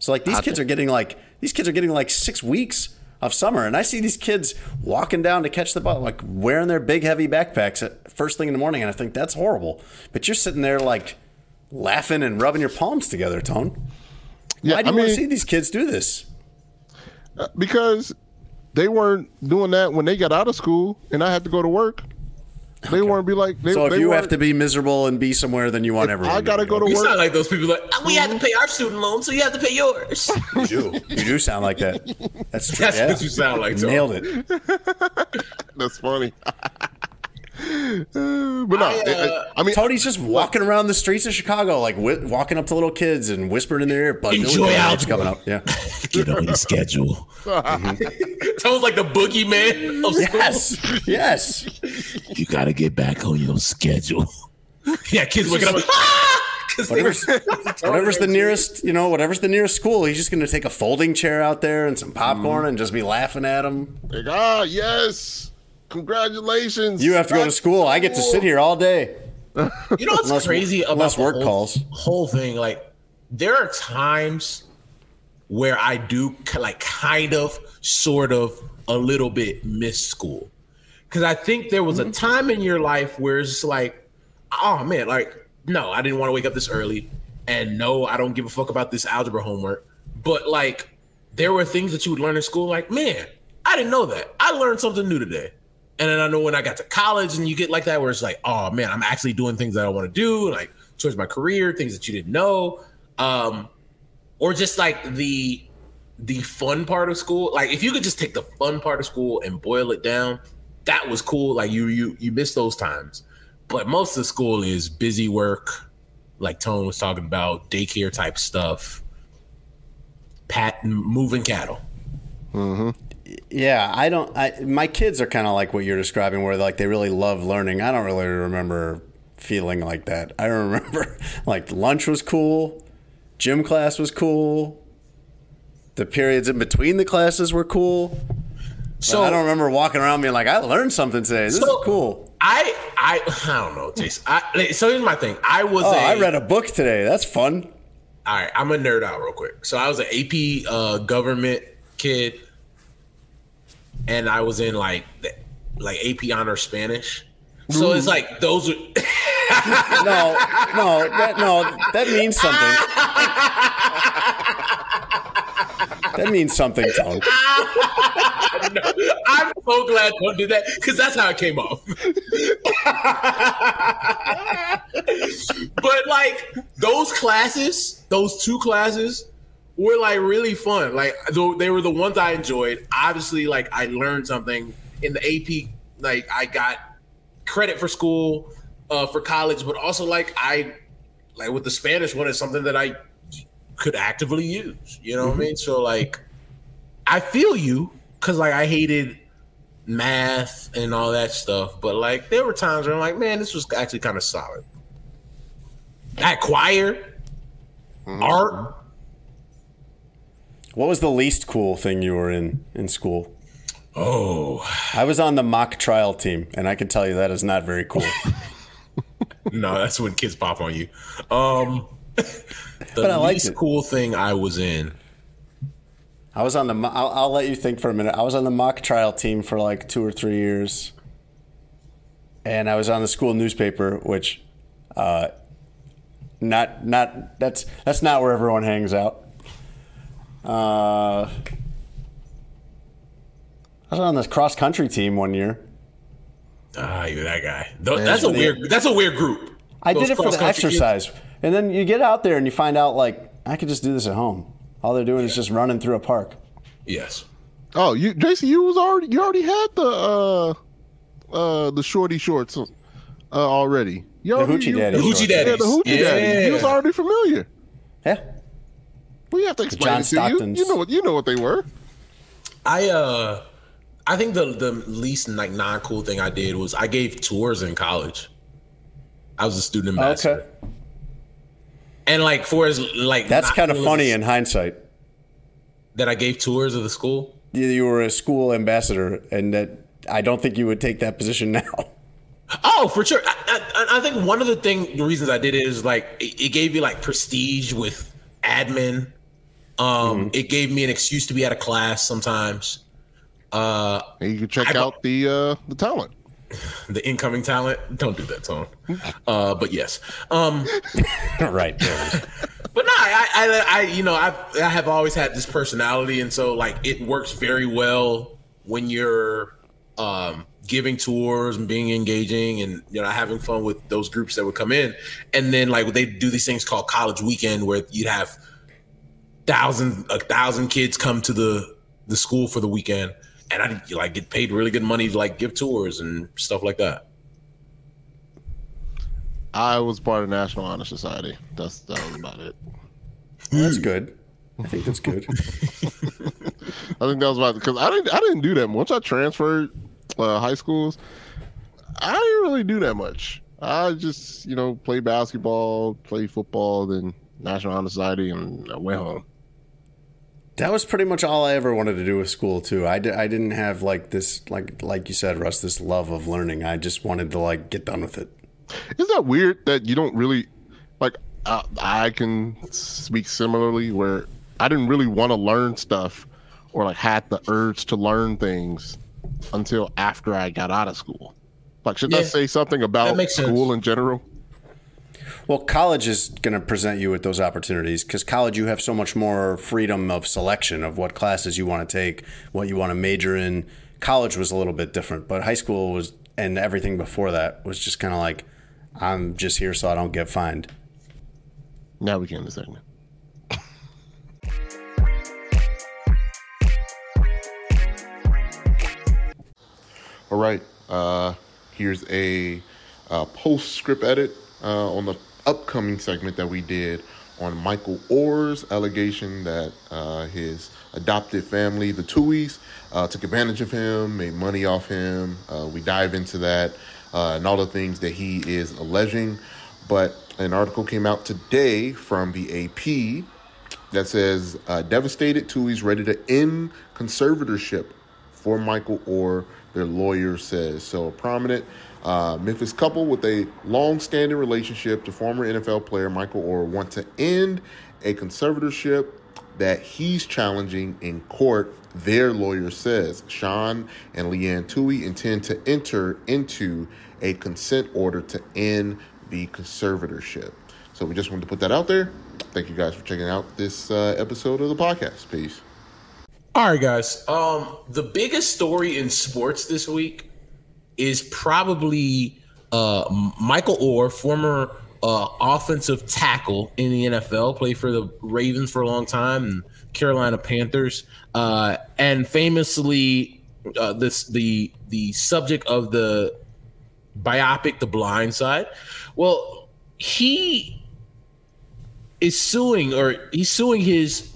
So like these kids are getting like these kids are getting like six weeks of summer, and I see these kids walking down to catch the ball, like wearing their big heavy backpacks at first thing in the morning, and I think that's horrible. But you're sitting there like laughing and rubbing your palms together, Tone. Yeah, Why do I you want to see these kids do this? Uh, because they weren't doing that when they got out of school, and I had to go to work. They weren't be like. They, So if they you have to be miserable and be somewhere, then you want everyone. I gotta be go to You work. sound like those people like "Oh, uh, we had to pay our student loan, so you have to pay yours. You do. You do sound like that. That's true. That's yeah. what you sound like. Tom. Nailed it. That's funny. but no, I, I, uh, I mean, Tony's just walking around the streets of Chicago, like whi walking up to little kids and whispering in their ear, "Bud, Enjoy Billy Bob's algebra." coming up." Yeah. Get on your schedule. Sounds like the boogeyman of school. Yes. Yes. You got to get back on your schedule. yeah, kids waking up. Ah! 'Cause they Whatever's, whatever's the nearest, you know, whatever's the nearest school, he's just going to take a folding chair out there and some popcorn and just be laughing at them. like, ah, yes, congratulations. You have to go to school. I get to sit here all day. You know what's Unless- crazy about unless the work whole, calls. whole thing? Like, there are times where I do like kind of, sort of, a little bit miss school because I think there was a Mm-hmm. time in your life where it's like, oh man, like no, I didn't want to wake up this early, and no, I don't give a fuck about this algebra homework. But like, there were things that you would learn in school, like man, I didn't know that. I learned something new today. And then I know when I got to college and you get like that, where it's like, oh man, I'm actually doing things that I want to do, like towards my career, things that you didn't know. Um, or just like the the fun part of school. Like if you could just take the fun part of school and boil it down, that was cool. Like you you you miss those times. But most of school is busy work, like Tone was talking about, daycare type stuff, pat moving cattle. Yeah, I don't. I, my kids are kind of like what you're describing, where like they really love learning. I don't really remember feeling like that. I remember like lunch was cool, gym class was cool, the periods in between the classes were cool. So So I don't remember walking around being like, I learned something today. This So- is cool. I I I don't know, Jason. I, so here's my thing. I was Oh, a I read a book today. That's fun. all right, I'm a nerd out real quick. So I was an AP uh, government kid, and I was in like like AP honor Spanish. So it's like those are No, no, that, no, that means something. That means something, Tone. I'm so glad Tone did that because that's how it came off. but like those classes, those two classes were like really fun. Like though they were the ones I enjoyed. Obviously, like I learned something in the AP. Like I got credit for school, uh, for college, but also like I like with the Spanish one is something that I could actively use. You know what I mean? So like I feel you because like I hated math and all that stuff, but like there were times where I'm like, man, this was actually kind of solid. That choir, art, What was the least cool thing you were in in school? oh I was on the mock trial team, and I can tell you that is not very cool. no, that's when kids pop on you. Um, the least cool thing I was in. I was on the. I'll, I'll let you think for a minute. I was on the mock trial team for like two or three years, and I was on the school newspaper, which uh, Not not that's that's not where everyone hangs out. Uh, I was on this cross country team one year. Ah, you're that guy. Th- that's a weird. That's a weird group. I did it for the cross-country kids. exercise, and then you get out there and you find out like I could just do this at home. All they're doing is just running through a park. Yes. Oh, you Jason, you was already you already had the uh uh the shorty shorts uh, already. You The already, hoochie you- daddy. The hoochie daddy. Yeah, the hoochie Yeah. daddy. You was already familiar. Yeah. We have to explain John it to you. You know what you know what they were. I uh, I think the the least like non cool thing I did was I gave tours in college. I was a student ambassador, Okay. and like for as like That's kind of funny in hindsight. that I gave tours of the school. You- You were a school ambassador, and that I don't think you would take that position now. Oh, for sure. I, I, I think one of the thing, the reasons I did it is like it, it gave me like prestige with admin. Um, it gave me an excuse to be out of class sometimes. Uh, And you can check I- out the uh the talent. the incoming talent. Don't do that, Tone. Uh, but yes. Um, right. but no, I, I, I, you know, I, I have always had this personality, and so like it works very well when you're um, giving tours and being engaging, and you know, having fun with those groups that would come in, and then like they do these things called college weekend, where you'd have thousand a thousand kids come to the the school for the weekend, and I like get paid really good money to like give tours and stuff like that. I was part of National Honor Society. That's that was about it. That's good. I think that's good. I think that was about because I didn't I didn't do that once I transferred uh, high schools. I didn't really do that much. I just you know play basketball, play football, then National Honor Society, and I went home. That was pretty much all I ever wanted to do with school too. I, I didn't have like this like like you said, Russ, this love of learning. I just wanted to like get done with it. Isn't that weird that you don't really like? I, I can speak similarly where I didn't really want to learn stuff or like had the urge to learn things until after I got out of school. Like, should Yeah. that say something about That makes sense. school in general? Well, college is going to present you with those opportunities because college you have so much more freedom of selection of what classes you want to take, what you want to major in. College was a little bit different, but high school was and everything before that was just kind of like I'm just here so I don't get fined. Now we can end the segment. All right. Uh, here's a uh, postscript edit uh, on the upcoming segment that we did on Michael Oher's allegation that uh, his adopted family, the Tuohys, uh, took advantage of him, made money off him. Uh, we dive into that uh, and all the things that he is alleging. But an article came out today from the AP that says uh, devastated Tuohy's ready to end conservatorship for Michael Oher, their lawyer says. So, prominent uh, Memphis couple with a long standing relationship to former NFL player Michael Oher want to end a conservatorship that he's challenging in court. Their lawyer says Sean and Leigh Anne Tuohy intend to enter into a consent order to end the conservatorship. So, we just wanted to put that out there. Thank you guys for checking out this uh, episode of the podcast. Peace. All right, guys. Um, the biggest story in sports this week is probably uh, Michael Oher, former uh, offensive tackle in the NFL, played for the Ravens for a long time and Carolina Panthers, uh, and famously uh, this the the subject of the biopic The Blind Side. Well, he is suing, or he's suing his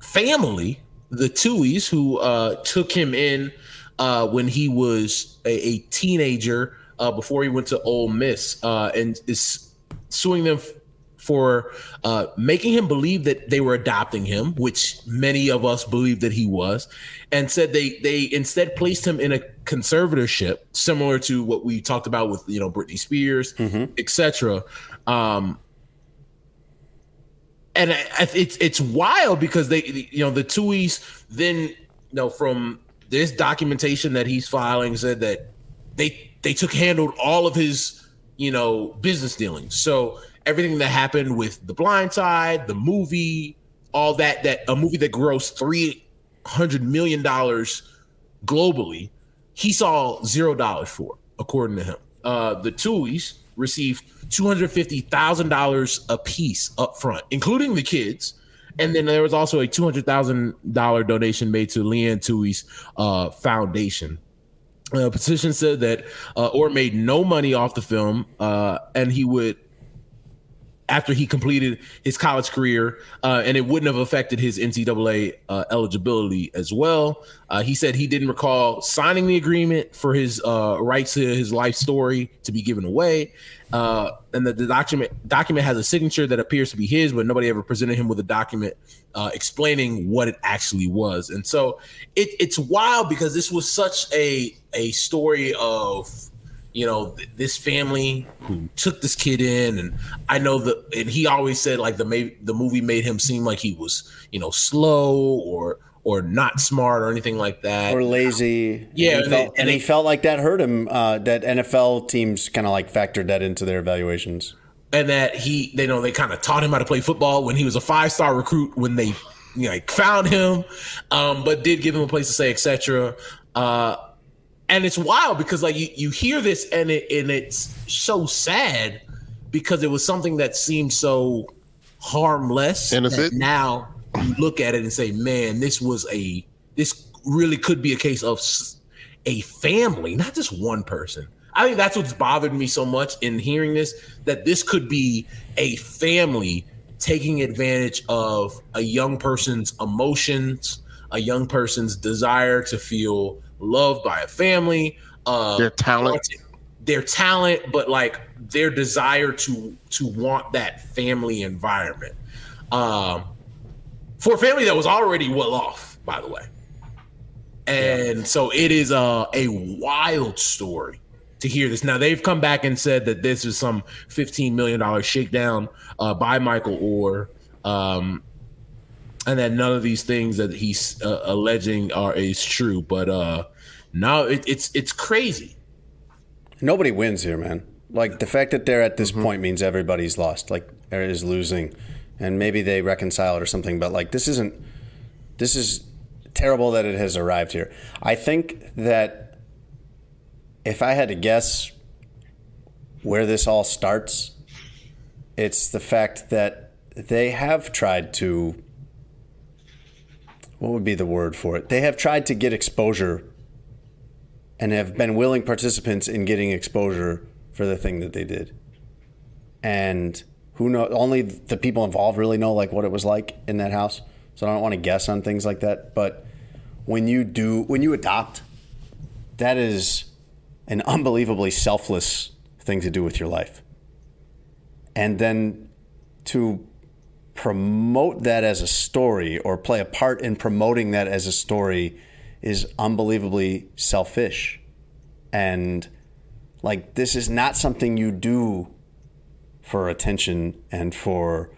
family, the Tuohys, who uh, took him in uh, when he was a, a teenager uh, before he went to Ole Miss, uh, and is suing them f- for uh, making him believe that they were adopting him, which many of us believe that he was, and said they they instead placed him in a conservatorship, similar to what we talked about with you know Britney Spears, etc. Um, and I, I- it's it's wild because they you know the Tuohys then you know from this documentation that he's filing said that they they took handled all of his you know business dealings so everything that happened with The Blind Side, the movie, all that that a movie that grossed three hundred million dollars globally, he saw zero dollars for, according to him. Uh, the Tuohys received two hundred fifty thousand dollars a piece up front, including the kids. And then there was also a two hundred thousand dollar donation made to Leigh Anne Tuohy's uh, foundation. Uh, petition said that uh, Oher made no money off the film, uh, and he would after he completed his college career, uh, and it wouldn't have affected his NCAA uh, eligibility as well. Uh, he said he didn't recall signing the agreement for his uh, rights to his life story to be given away, uh, and that the document document has a signature that appears to be his, but nobody ever presented him with a document uh, explaining what it actually was. And so it, it's wild because this was such a a story of you know th- this family who took this kid in and i know that and he always said like the ma- the movie made him seem like he was you know slow or or not smart or anything like that or lazy. Yeah, and he and felt, they- and and he felt like that hurt him. Uh, that NFL teams kind of like factored that into their evaluations. and that he they know they kind of taught him how to play football when he was a five star recruit when they you know, like found him um but did give him a place to stay etc uh and it's wild because like you, you hear this and it and it's so sad because it was something that seemed so harmless Innocent. now you look at it and say man this was a this really could be a case of a family not just one person i think that's what's bothered me so much in hearing this that this could be a family taking advantage of a young person's emotions a young person's desire to feel loved by a family uh Their talent. their talent but like their desire to to want that family environment. Um for a family that was already well off by the way. And so it is uh, a wild story to hear this. Now they've come back and said that this is some 15 million dollar shakedown uh, by michael oher. Um and that none of these things that he's uh, alleging are is true but uh no it, it's it's crazy Nobody wins here, man. Like the fact that they're at this point means everybody's lost. Like or is losing, and maybe they reconcile it or something. But like this isn't. This is terrible that it has arrived here. I think that if I had to guess where this all starts, it's the fact that they have tried to. What would be the word for it? They have tried to get exposure and have been willing participants in getting exposure for the thing that they did. And who know only the people involved really know like what it was like in that house. So I don't want to guess on things like that, but when you do when you adopt that is an unbelievably selfless thing to do with your life. And then to promote that as a story or play a part in promoting that as a story is unbelievably selfish. And like, this is not something you do for attention and for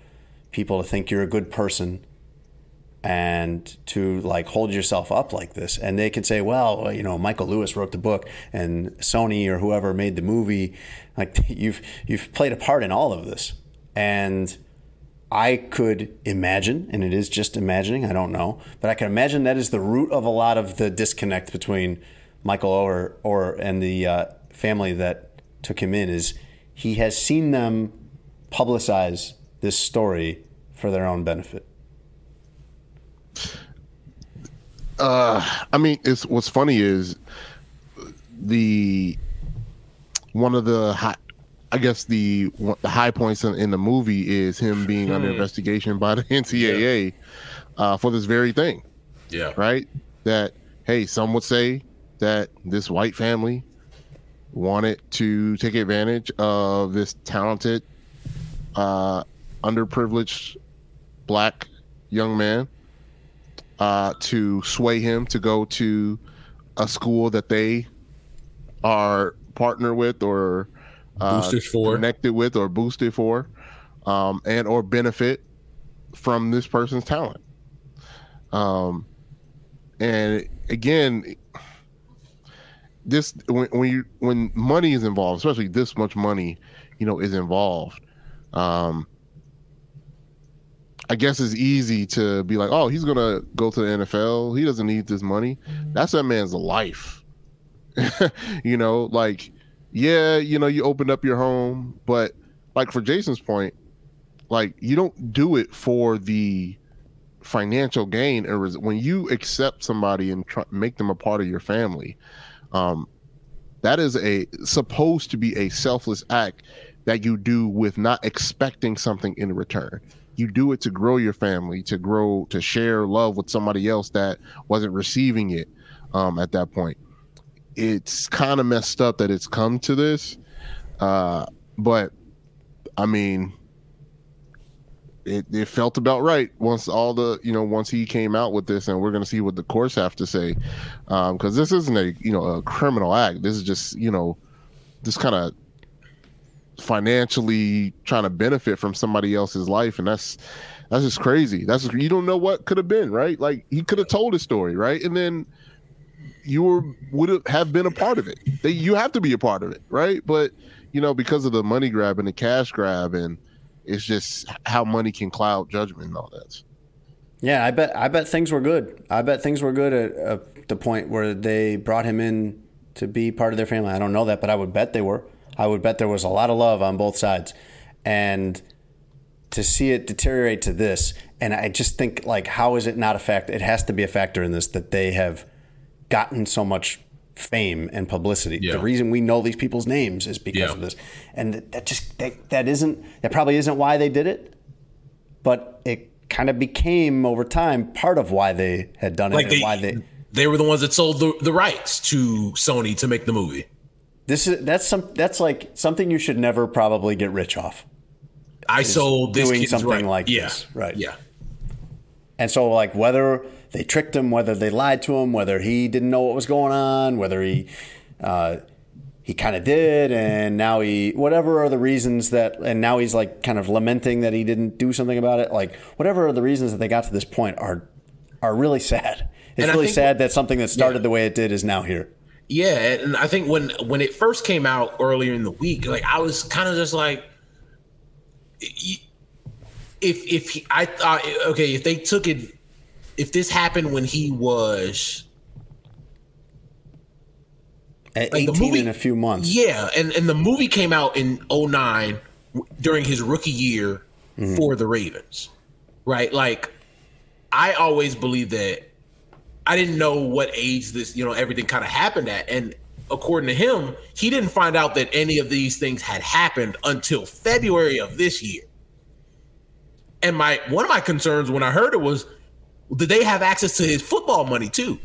people to think you're a good person and to like hold yourself up like this. And they can say well you know michael lewis wrote the book and sony or whoever made the movie. Like you've you've played a part in all of this. And i could imagine and it is just imagining i don't know but i can imagine that is the root of a lot of the disconnect between michael or or and the uh, family that took him in is he has seen them publicize this story for their own benefit. I mean, it's what's funny is the one of the high, I guess the the high points in, in the movie is him being under investigation by the NCAA uh, for this very thing, yeah. Right? That hey, some would say that this white family wanted to take advantage of this talented, uh, underprivileged black young man uh, to sway him to go to a school that they are partner with or Boosters for. connected with or boosted for um, and or benefit from this person's talent um, and again this when, when you when money is involved especially this much money you know is involved Um, I guess it's easy to be like, oh, he's gonna go to the NFL. He doesn't need this money. That's that man's life. you know, like, yeah, you know, you opened up your home, but like for Jason's point, like you don't do it for the financial gain. Or when you accept somebody and try, make them a part of your family, um, that is a supposed to be a selfless act that you do with not expecting something in return you do it to grow your family, to grow, to share love with somebody else that wasn't receiving it um, at that point. It's kind of messed up that it's come to this, uh, but I mean, it, it felt about right once all the you know once he came out with this, and we're gonna see what the courts have to say because um, this isn't a you know a criminal act. This is just you know this kind of financially trying to benefit from somebody else's life and that's that's just crazy. That's just, you don't know what could have been right? Like he could have told his story right? And then you were would have been a part of it. They, you have to be a part of it right? But you know because of the money grab and the cash grab and it's just how money can cloud judgment and all that. Yeah i bet i bet things were good. I bet things were good at, at the point where they brought him in to be part of their family. I don't know that but i would bet they were. I would bet there was a lot of love on both sides. And to see it deteriorate to this, and I just think like, how is it not a fact? It has to be a factor in this that they have gotten so much fame and publicity. Yeah. The reason we know these people's names is because yeah. of this, and that just that, that isn't that probably isn't why they did it, but it kind of became over time part of why they had done it like they, why they they were the ones that sold the, the rights to Sony to make the movie. This is that's some that's like something you should never probably get rich off. I sold this doing something right. like yeah. this, right? Yeah. And so, like, whether they tricked him, whether they lied to him, whether he didn't know what was going on, whether he uh, he kind of did, and now he whatever are the reasons that, and now he's like kind of lamenting that he didn't do something about it. Like, whatever are the reasons that they got to this point are are really sad. It's and really sad that something that started yeah. the way it did is now here. Yeah, and I think when when it first came out earlier in the week, like I was kind of just like, if if he, I thought okay, if they took it, if this happened when he was at like 18 movie, in a few months, yeah, and and the movie came out in 09 during his rookie year mm-hmm. for the Ravens, right? Like I always believe that I didn't know what age this, you know, everything kind of happened at. And according to him, he didn't find out that any of these things had happened until February of this year. And my one of my concerns when I heard it was, did they have access to his football money too?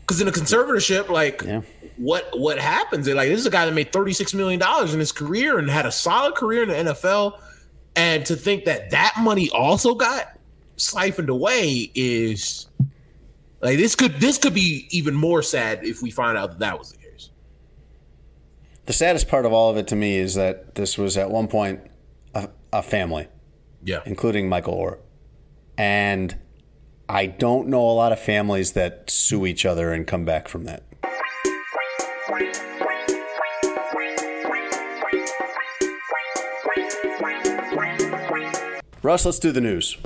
Because in a conservatorship, like yeah. what what happens? Like this is a guy that made thirty six million dollars in his career and had a solid career in the NFL, and to think that that money also got siphoned away is like this could this could be even more sad if we find out that that was the case. The saddest part of all of it to me is that this was at one point a, a family, yeah, including Michael Oher, and I don't know a lot of families that sue each other and come back from that. Russ, let's do the news.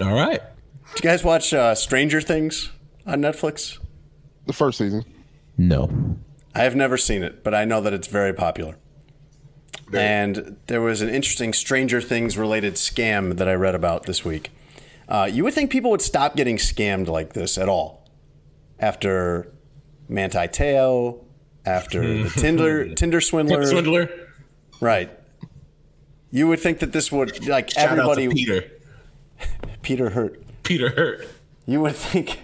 All right. Did you guys watch uh, Stranger Things on Netflix? The first season. No. I have never seen it, but I know that it's very popular. Very. And there was an interesting Stranger Things related scam that I read about this week. Uh, you would think people would stop getting scammed like this at all after Manti Te'o, after the Tinder Tinder swindler. Swindler. Right. You would think that this would like Shout everybody. Peter. Peter Hurt. Peter Hurt. You would think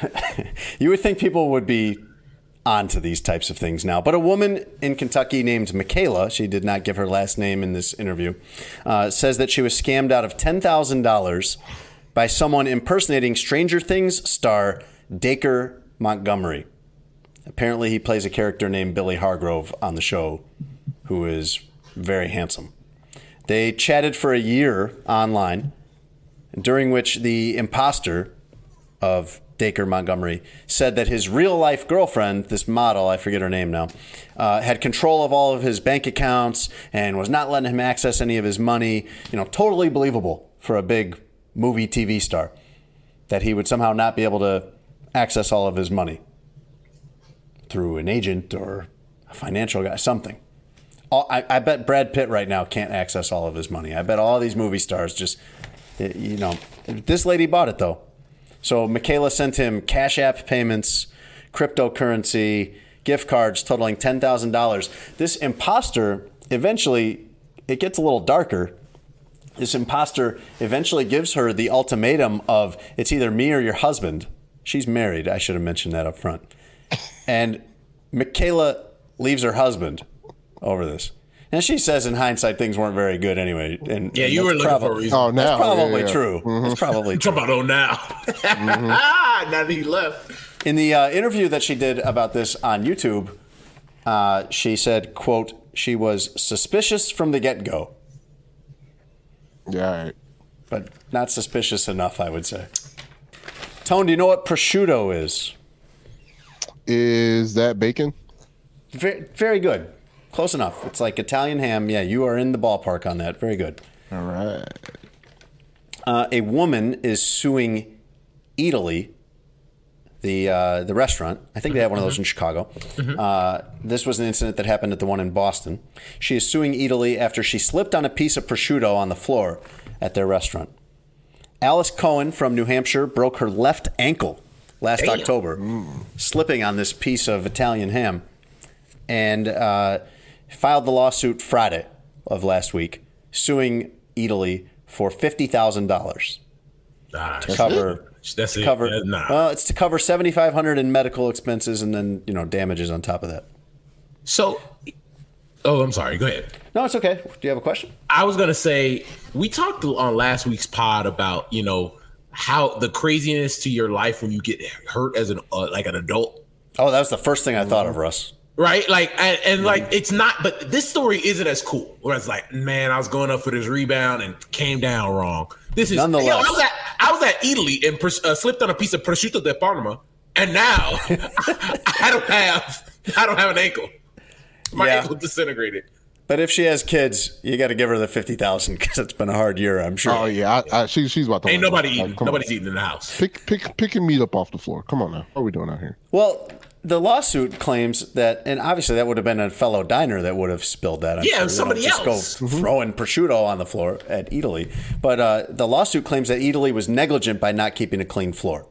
you would think people would be onto these types of things now. But a woman in Kentucky named Michaela, she did not give her last name in this interview, uh, says that she was scammed out of $10,000 by someone impersonating Stranger Things star Dacre Montgomery. Apparently, he plays a character named Billy Hargrove on the show who is very handsome. They chatted for a year online during which the imposter of Dacre Montgomery, said that his real life girlfriend, this model, I forget her name now, uh, had control of all of his bank accounts and was not letting him access any of his money. You know, totally believable for a big movie TV star that he would somehow not be able to access all of his money through an agent or a financial guy, something. All, I, I bet Brad Pitt right now can't access all of his money. I bet all these movie stars just, eh, you know, this lady bought it though. So Michaela sent him Cash App payments, cryptocurrency, gift cards totaling $10,000. This imposter eventually, it gets a little darker. This imposter eventually gives her the ultimatum of it's either me or your husband. She's married. I should have mentioned that up front. And Michaela leaves her husband over this. And she says, in hindsight, things weren't very good anyway. And Yeah, and you were looking probably- for a reason. Oh, now That's probably yeah, yeah. true. That's probably true. Talk about oh now. Mm-hmm. now that he left. In the uh, interview that she did about this on YouTube, uh, she said, "quote She was suspicious from the get go, Yeah, all right. but not suspicious enough, I would say." Tone, do you know what prosciutto is? Is that bacon? Very, very good. Close enough. It's like Italian ham. Yeah, you are in the ballpark on that. Very good. All right. Uh, a woman is suing Eataly, the uh, the restaurant. I think they have one of those in Chicago. Uh, this was an incident that happened at the one in Boston. She is suing Eataly after she slipped on a piece of prosciutto on the floor at their restaurant. Alice Cohen from New Hampshire broke her left ankle last Damn. October, slipping on this piece of Italian ham, and uh, filed the lawsuit Friday of last week, suing Eataly for fifty thousand dollars Nah, to cover. That's to it. cover. That's- nah. Well, it's to cover seventy five hundred in medical expenses and then you know damages on top of that. So, oh, I'm sorry. Go ahead. No, it's okay. Do you have a question? I was gonna say we talked on last week's pod about you know how the craziness to your life when you get hurt as an uh, like an adult, Oh, that was the first thing I thought of, Russ. Right? Like and, and like it's not, but this story isn't as cool. Where it's like, man, I was going up for this rebound and came down wrong. This is Nonetheless. Yo, I was at I was at Eataly and pros- uh, slipped on a piece of prosciutto de Parma, and now I don't have I don't have an ankle. My Yeah. ankle disintegrated. But if she has kids, you got to give her the fifty thousand because it's been a hard year. I'm sure. Oh yeah, I, I, she, she's about to. Ain't win. nobody Like, eating. come on. Nobody's eating in the house. Pick pick picking meat up off the floor. Come on now. What are we doing out here? Well, the lawsuit claims that, and obviously that would have been a fellow diner that would have spilled that. I'm Yeah, sure. They don't somebody just else. Go throwing prosciutto on the floor at Eataly, but uh, the lawsuit claims that Eataly was negligent by not keeping a clean floor.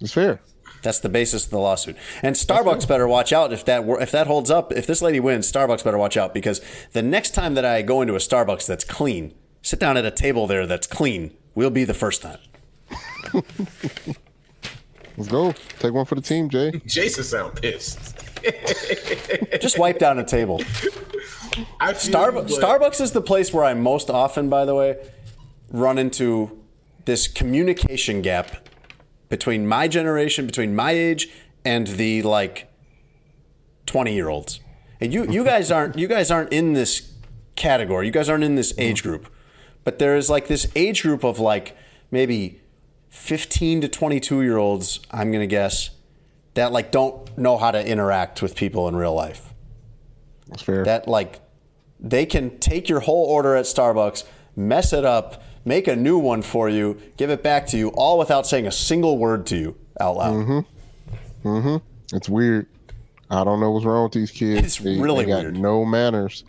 It's fair. That's the basis of the lawsuit. And Starbucks better watch out if that wor- if that holds up. If this lady wins, Starbucks better watch out because the next time that I go into a Starbucks that's clean, sit down at a table there that's clean, we'll be the first time. Let's go. Take one for the team, Jay. Jason sound pissed. Just wipe down a table. I feel Starbucks, you, Starbucks is the place where I most often, by the way, run into this communication gap between my generation, between my age, and the like twenty year olds. And you, you guys aren't you guys aren't in this category. You guys aren't in this age group. But there is like this age group of like maybe fifteen to twenty two year olds, I'm gonna guess, that like don't know how to interact with people in real life That's fair. that like they can take your whole order at Starbucks, mess it up, make a new one for you, give it back to you, all without saying a single word to you out loud. Mm-hmm. Mm-hmm. It's weird. I don't know what's wrong with these kids. It's really they got weird. No manners.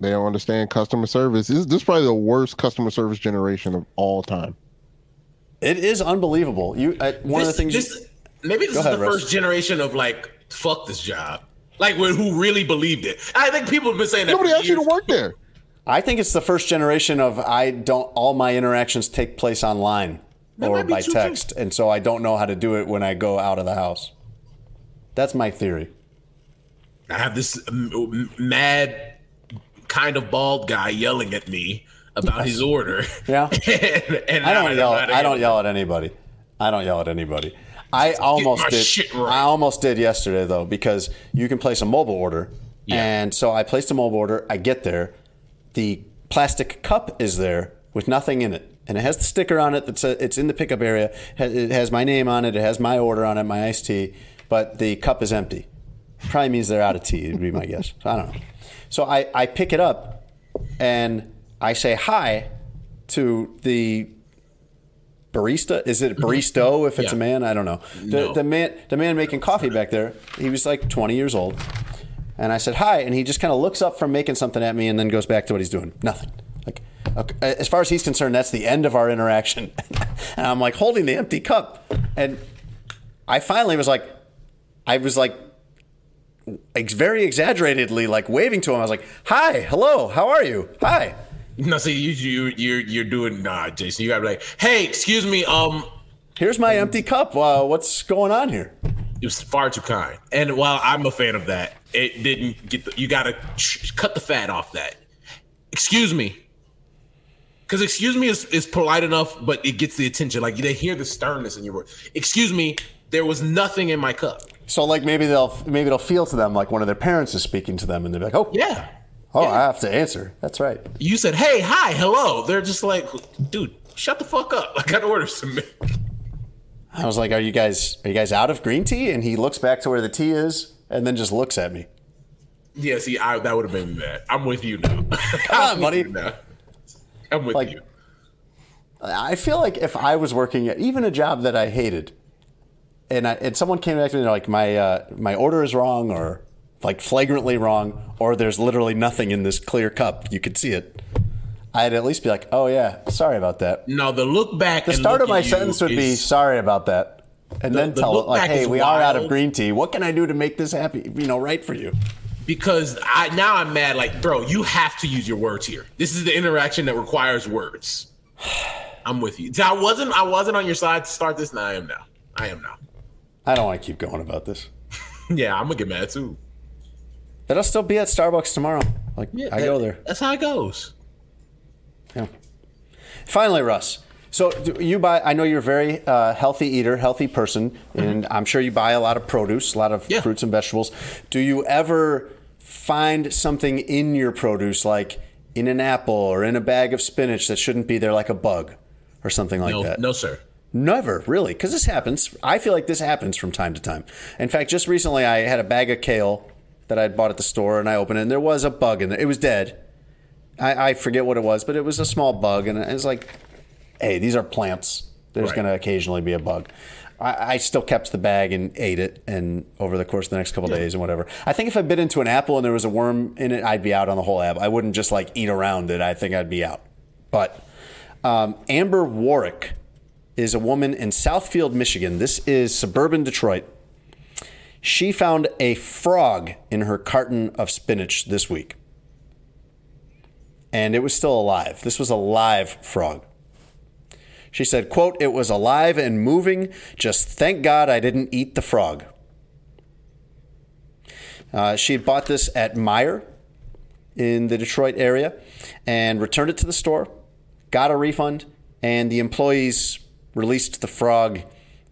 They don't understand customer service. This, this is probably the worst customer service generation of all time. It is unbelievable. You uh, one of the things. this- you, maybe this is ahead, the Russ. first generation of like fuck this job. Like when, who really believed it. I think people have been saying that. Nobody for asked you to work there. I think it's the first generation of I don't. All my interactions take place online That or might be by true, text, and so I don't know how to do it when I go out of the house. That's my theory. I have this mad, kind of bald guy yelling at me about his order. Yeah. and, and I don't yell. I don't yell at anybody. I don't yell at anybody. I almost did. right. I almost did yesterday though because you can place a mobile order, Yeah. and so I placed a mobile order. I get there, the plastic cup is there with nothing in it. and it has the sticker on it that says it's in the pickup area. It has my name on it. It has my order on it, my iced tea, but the cup is empty. Probably means they're out of tea. Would be my guess. So I don't know. So I, I pick it up and I say hi to the barista. Is it baristo if it's a Mm-hmm. Man? I don't know. The, No. the man the man making coffee back there. He was like 20 years old. And I said hi, and he just kind of looks up from making something at me and then goes back to what he's doing. Nothing. Like, okay, as far as he's concerned, that's the end of our interaction. and I'm like holding the empty cup, and I finally was like, I was like, ex- very exaggeratedly like waving to him. I was like, "Hi, hello, how are you? Hi." No, see, you you you're you're doing nah, Jason. You gotta be like, hey, excuse me, um, Here's my empty cup. Uh, what's going on here? it was far too kind. And while I'm a fan of that, it didn't get the. You gotta ch- cut the fat off that. Excuse me. Because excuse me is, is polite enough, but it gets the attention. Like they hear the sternness in your voice. Excuse me, there was nothing in my cup. So like maybe they'll maybe it'll feel to them like one of their parents is speaking to them, and they're like, "Oh, Yeah. Oh, Yeah. I have to answer." That's right. You said, hey, hi, hello. They're just like, dude, shut the fuck up. I got orders to make. I was like, "Are you guys are you guys out of green tea?" And he looks back to where the tea is, and then just looks at me. Yeah, see, I, that would have made me mad. I'm with you now. Come on, I'm buddy. with you now. I'm with Like- you. I feel like if I was working at even a job that I hated, and I, and someone came back to me and they're like my uh, my order is wrong or like flagrantly wrong or there's literally nothing in this clear cup, you could see it. I'd at least be like, oh yeah, sorry about that. No, the look back. The start of my sentence would be sorry about that, and The- then the tell it like, hey, is we are out of green tea. What can I do to make this happy? You know, right for you. because I now I'm mad. Like, bro, you have to use your words here. This is the interaction that requires words. I'm with you. I wasn't. I wasn't on your side to start this. Now I am now. I am now. I don't want to keep going about this, Yeah, I'm gonna get mad too. But I'll still be at Starbucks tomorrow. Like Yeah, I that- go there. That's how it goes. Yeah. Finally, Russ. So you buy? I know you're a very uh, healthy eater, healthy person, and I'm sure you buy a lot of produce, a lot of Mm-hmm. Yeah. fruits and vegetables. Do you ever find something in your produce, like in an apple or in a bag of spinach, that shouldn't be there, like a bug or something like No, that? no, sir. Never, really, because this happens. I feel like this happens from time to time. In fact, just recently, I had a bag of kale that I'd bought at the store, and I opened it, and there was a bug in there. It was dead. I, I forget what it was, but it was a small bug, and it was like, hey, these are plants. There's Right. going to occasionally be a bug. I, I still kept the bag and ate it, and over the course of the next couple days and whatever. I think if I bit into an apple and there was a worm in it, I'd be out on the whole apple. I wouldn't just like eat around it. I think I'd be out. But um, Amber Warwick is a woman in Southfield, Michigan. This is suburban Detroit. She found a frog in her carton of spinach this week. And it was still alive. This was a live frog. She said, quote, it was alive and moving. Just thank God I didn't eat the frog. Uh, she had bought this at Meijer in the Detroit area and returned it to the store, got a refund, and the employees released the frog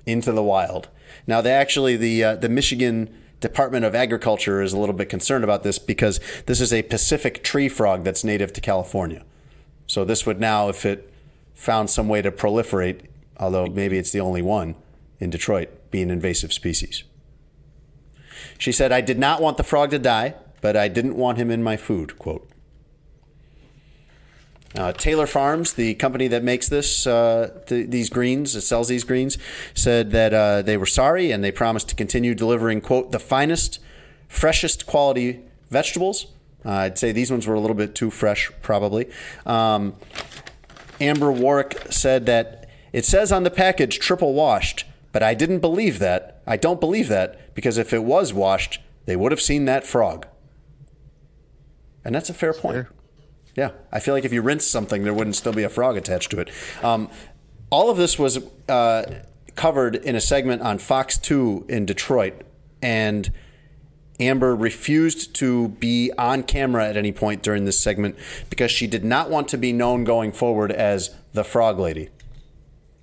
into the wild. Now, they actually, the, uh, the Michigan Department of Agriculture is a little bit concerned about this because this is a Pacific tree frog that's native to California. So, this would now, if it found some way to proliferate, although maybe it's the only one in Detroit, be an invasive species. She said, I did not want the frog to die, but I didn't want him in my food, quote. Uh, Taylor Farms, the company that makes this, uh, th- these greens, that sells these greens, said that uh, they were sorry and they promised to continue delivering, quote, the finest, freshest quality vegetables. Uh, I'd say these ones were a little bit too fresh, probably. Um, Amber Warwick said that it says on the package triple washed, but I didn't believe that. I don't believe that because if it was washed, they would have seen that frog. And that's a fair point. Yeah, I feel like if you rinse something, there wouldn't still be a frog attached to it. Um, all of this was uh, covered in a segment on Fox 2 in Detroit, and Amber refused to be on camera at any point during this segment because she did not want to be known going forward as the Frog Lady.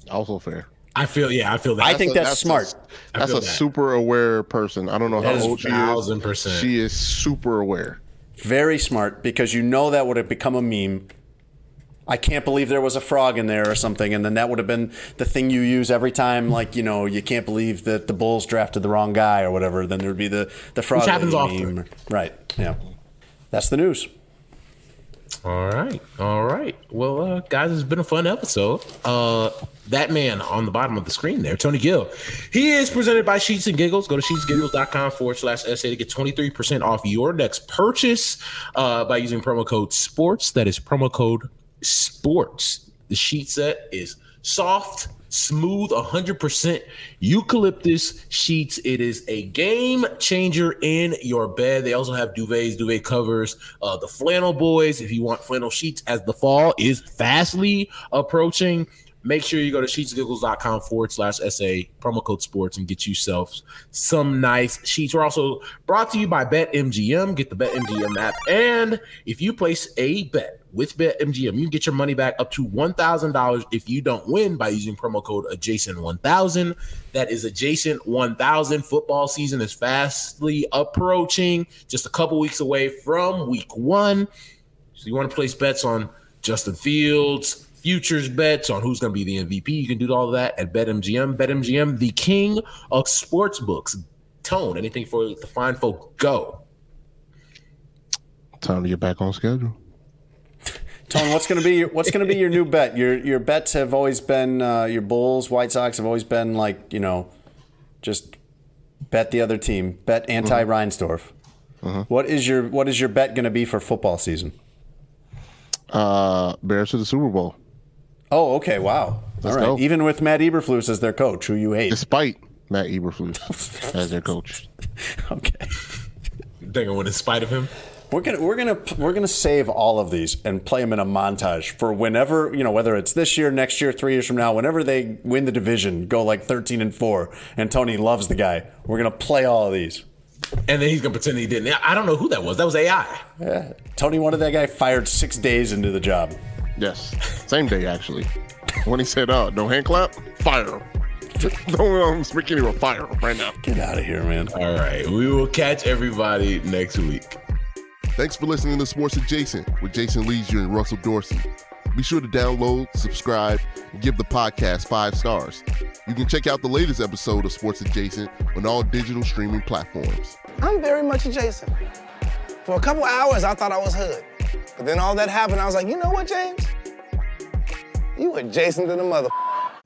Also fair. I feel. Yeah, I feel that. I think a- that's smart. A, that's a that. super aware person. I don't know how old she is. 1000%. She is super aware. Very smart because you know that would have become a meme. I can't believe there was a frog in there or something, and then that would have been the thing you use every time, like you know, you can't believe that the Bulls drafted the wrong guy or whatever. Then there'd be the the frog Which happens lady often. meme. right? Yeah, that's the news. All right, all right. Well, uh, guys, it's been a fun episode. Uh, that man on the bottom of the screen there, Tony Gill, he is presented by Sheets and Giggles. Go to sheetsgiggles.com forward slash SA to get 23% off your next purchase uh, by using promo code SPORTS. That is promo code SPORTS. The sheet set is soft, smooth, 100% eucalyptus sheets. It is a game changer in your bed. They also have duvets, duvet covers, uh, the flannel boys. If you want flannel sheets as the fall is fastly approaching, make sure you go to sheetsgiggles.com forward slash SA, promo code sports, and get yourself some nice sheets. We're also brought to you by BetMGM. Get the BetMGM app. And if you place a bet, with BetMGM, you can get your money back up to $1,000 if you don't win by using promo code adjacent1000. That is adjacent 1000. Football season is fastly approaching, just a couple weeks away from week one. So you want to place bets on Justin Fields, futures bets on who's going to be the MVP. You can do all of that at BetMGM. BetMGM, the king of sports books. Tone, anything for the fine folk? Go. Time to get back on schedule. Tone, what's going to be your, what's going to be your new bet? Your your bets have always been uh, your Bulls, White Sox have always been like you know, just bet the other team, bet anti Reinsdorf. What is your what is your bet going to be for football season? Uh, Bears to the Super Bowl, Oh, okay, wow. Let's All right, go. even with Matt Eberflus as their coach, who you hate. despite Matt Eberflus as their coach. Okay. Thinking with in spite of him. We're gonna we're gonna we're gonna save all of these and play them in a montage for whenever you know whether it's this year, next year, three years from now, whenever they win the division, go like thirteen and four, and Tony loves the guy. We're gonna play all of these. And then he's going to pretend he didn't. I don't know who that was. That was AI. Yeah. Tony wanted that guy fired six days into the job. Yes, same day actually. When he said, "Uh, no hand clap, fire him." Don't um, speak anywhere, fire right now. Get out of here, man. All right. We will catch everybody next week. Thanks for listening to Sports Adjacent with Jason Lieser and Russell Dorsey. Be sure to download, subscribe, and give the podcast five stars. You can check out the latest episode of Sports Adjacent on all digital streaming platforms. I'm very much adjacent. For a couple hours, I thought I was hood. But then all that happened, I was like, you know what, James? You adjacent to the mother.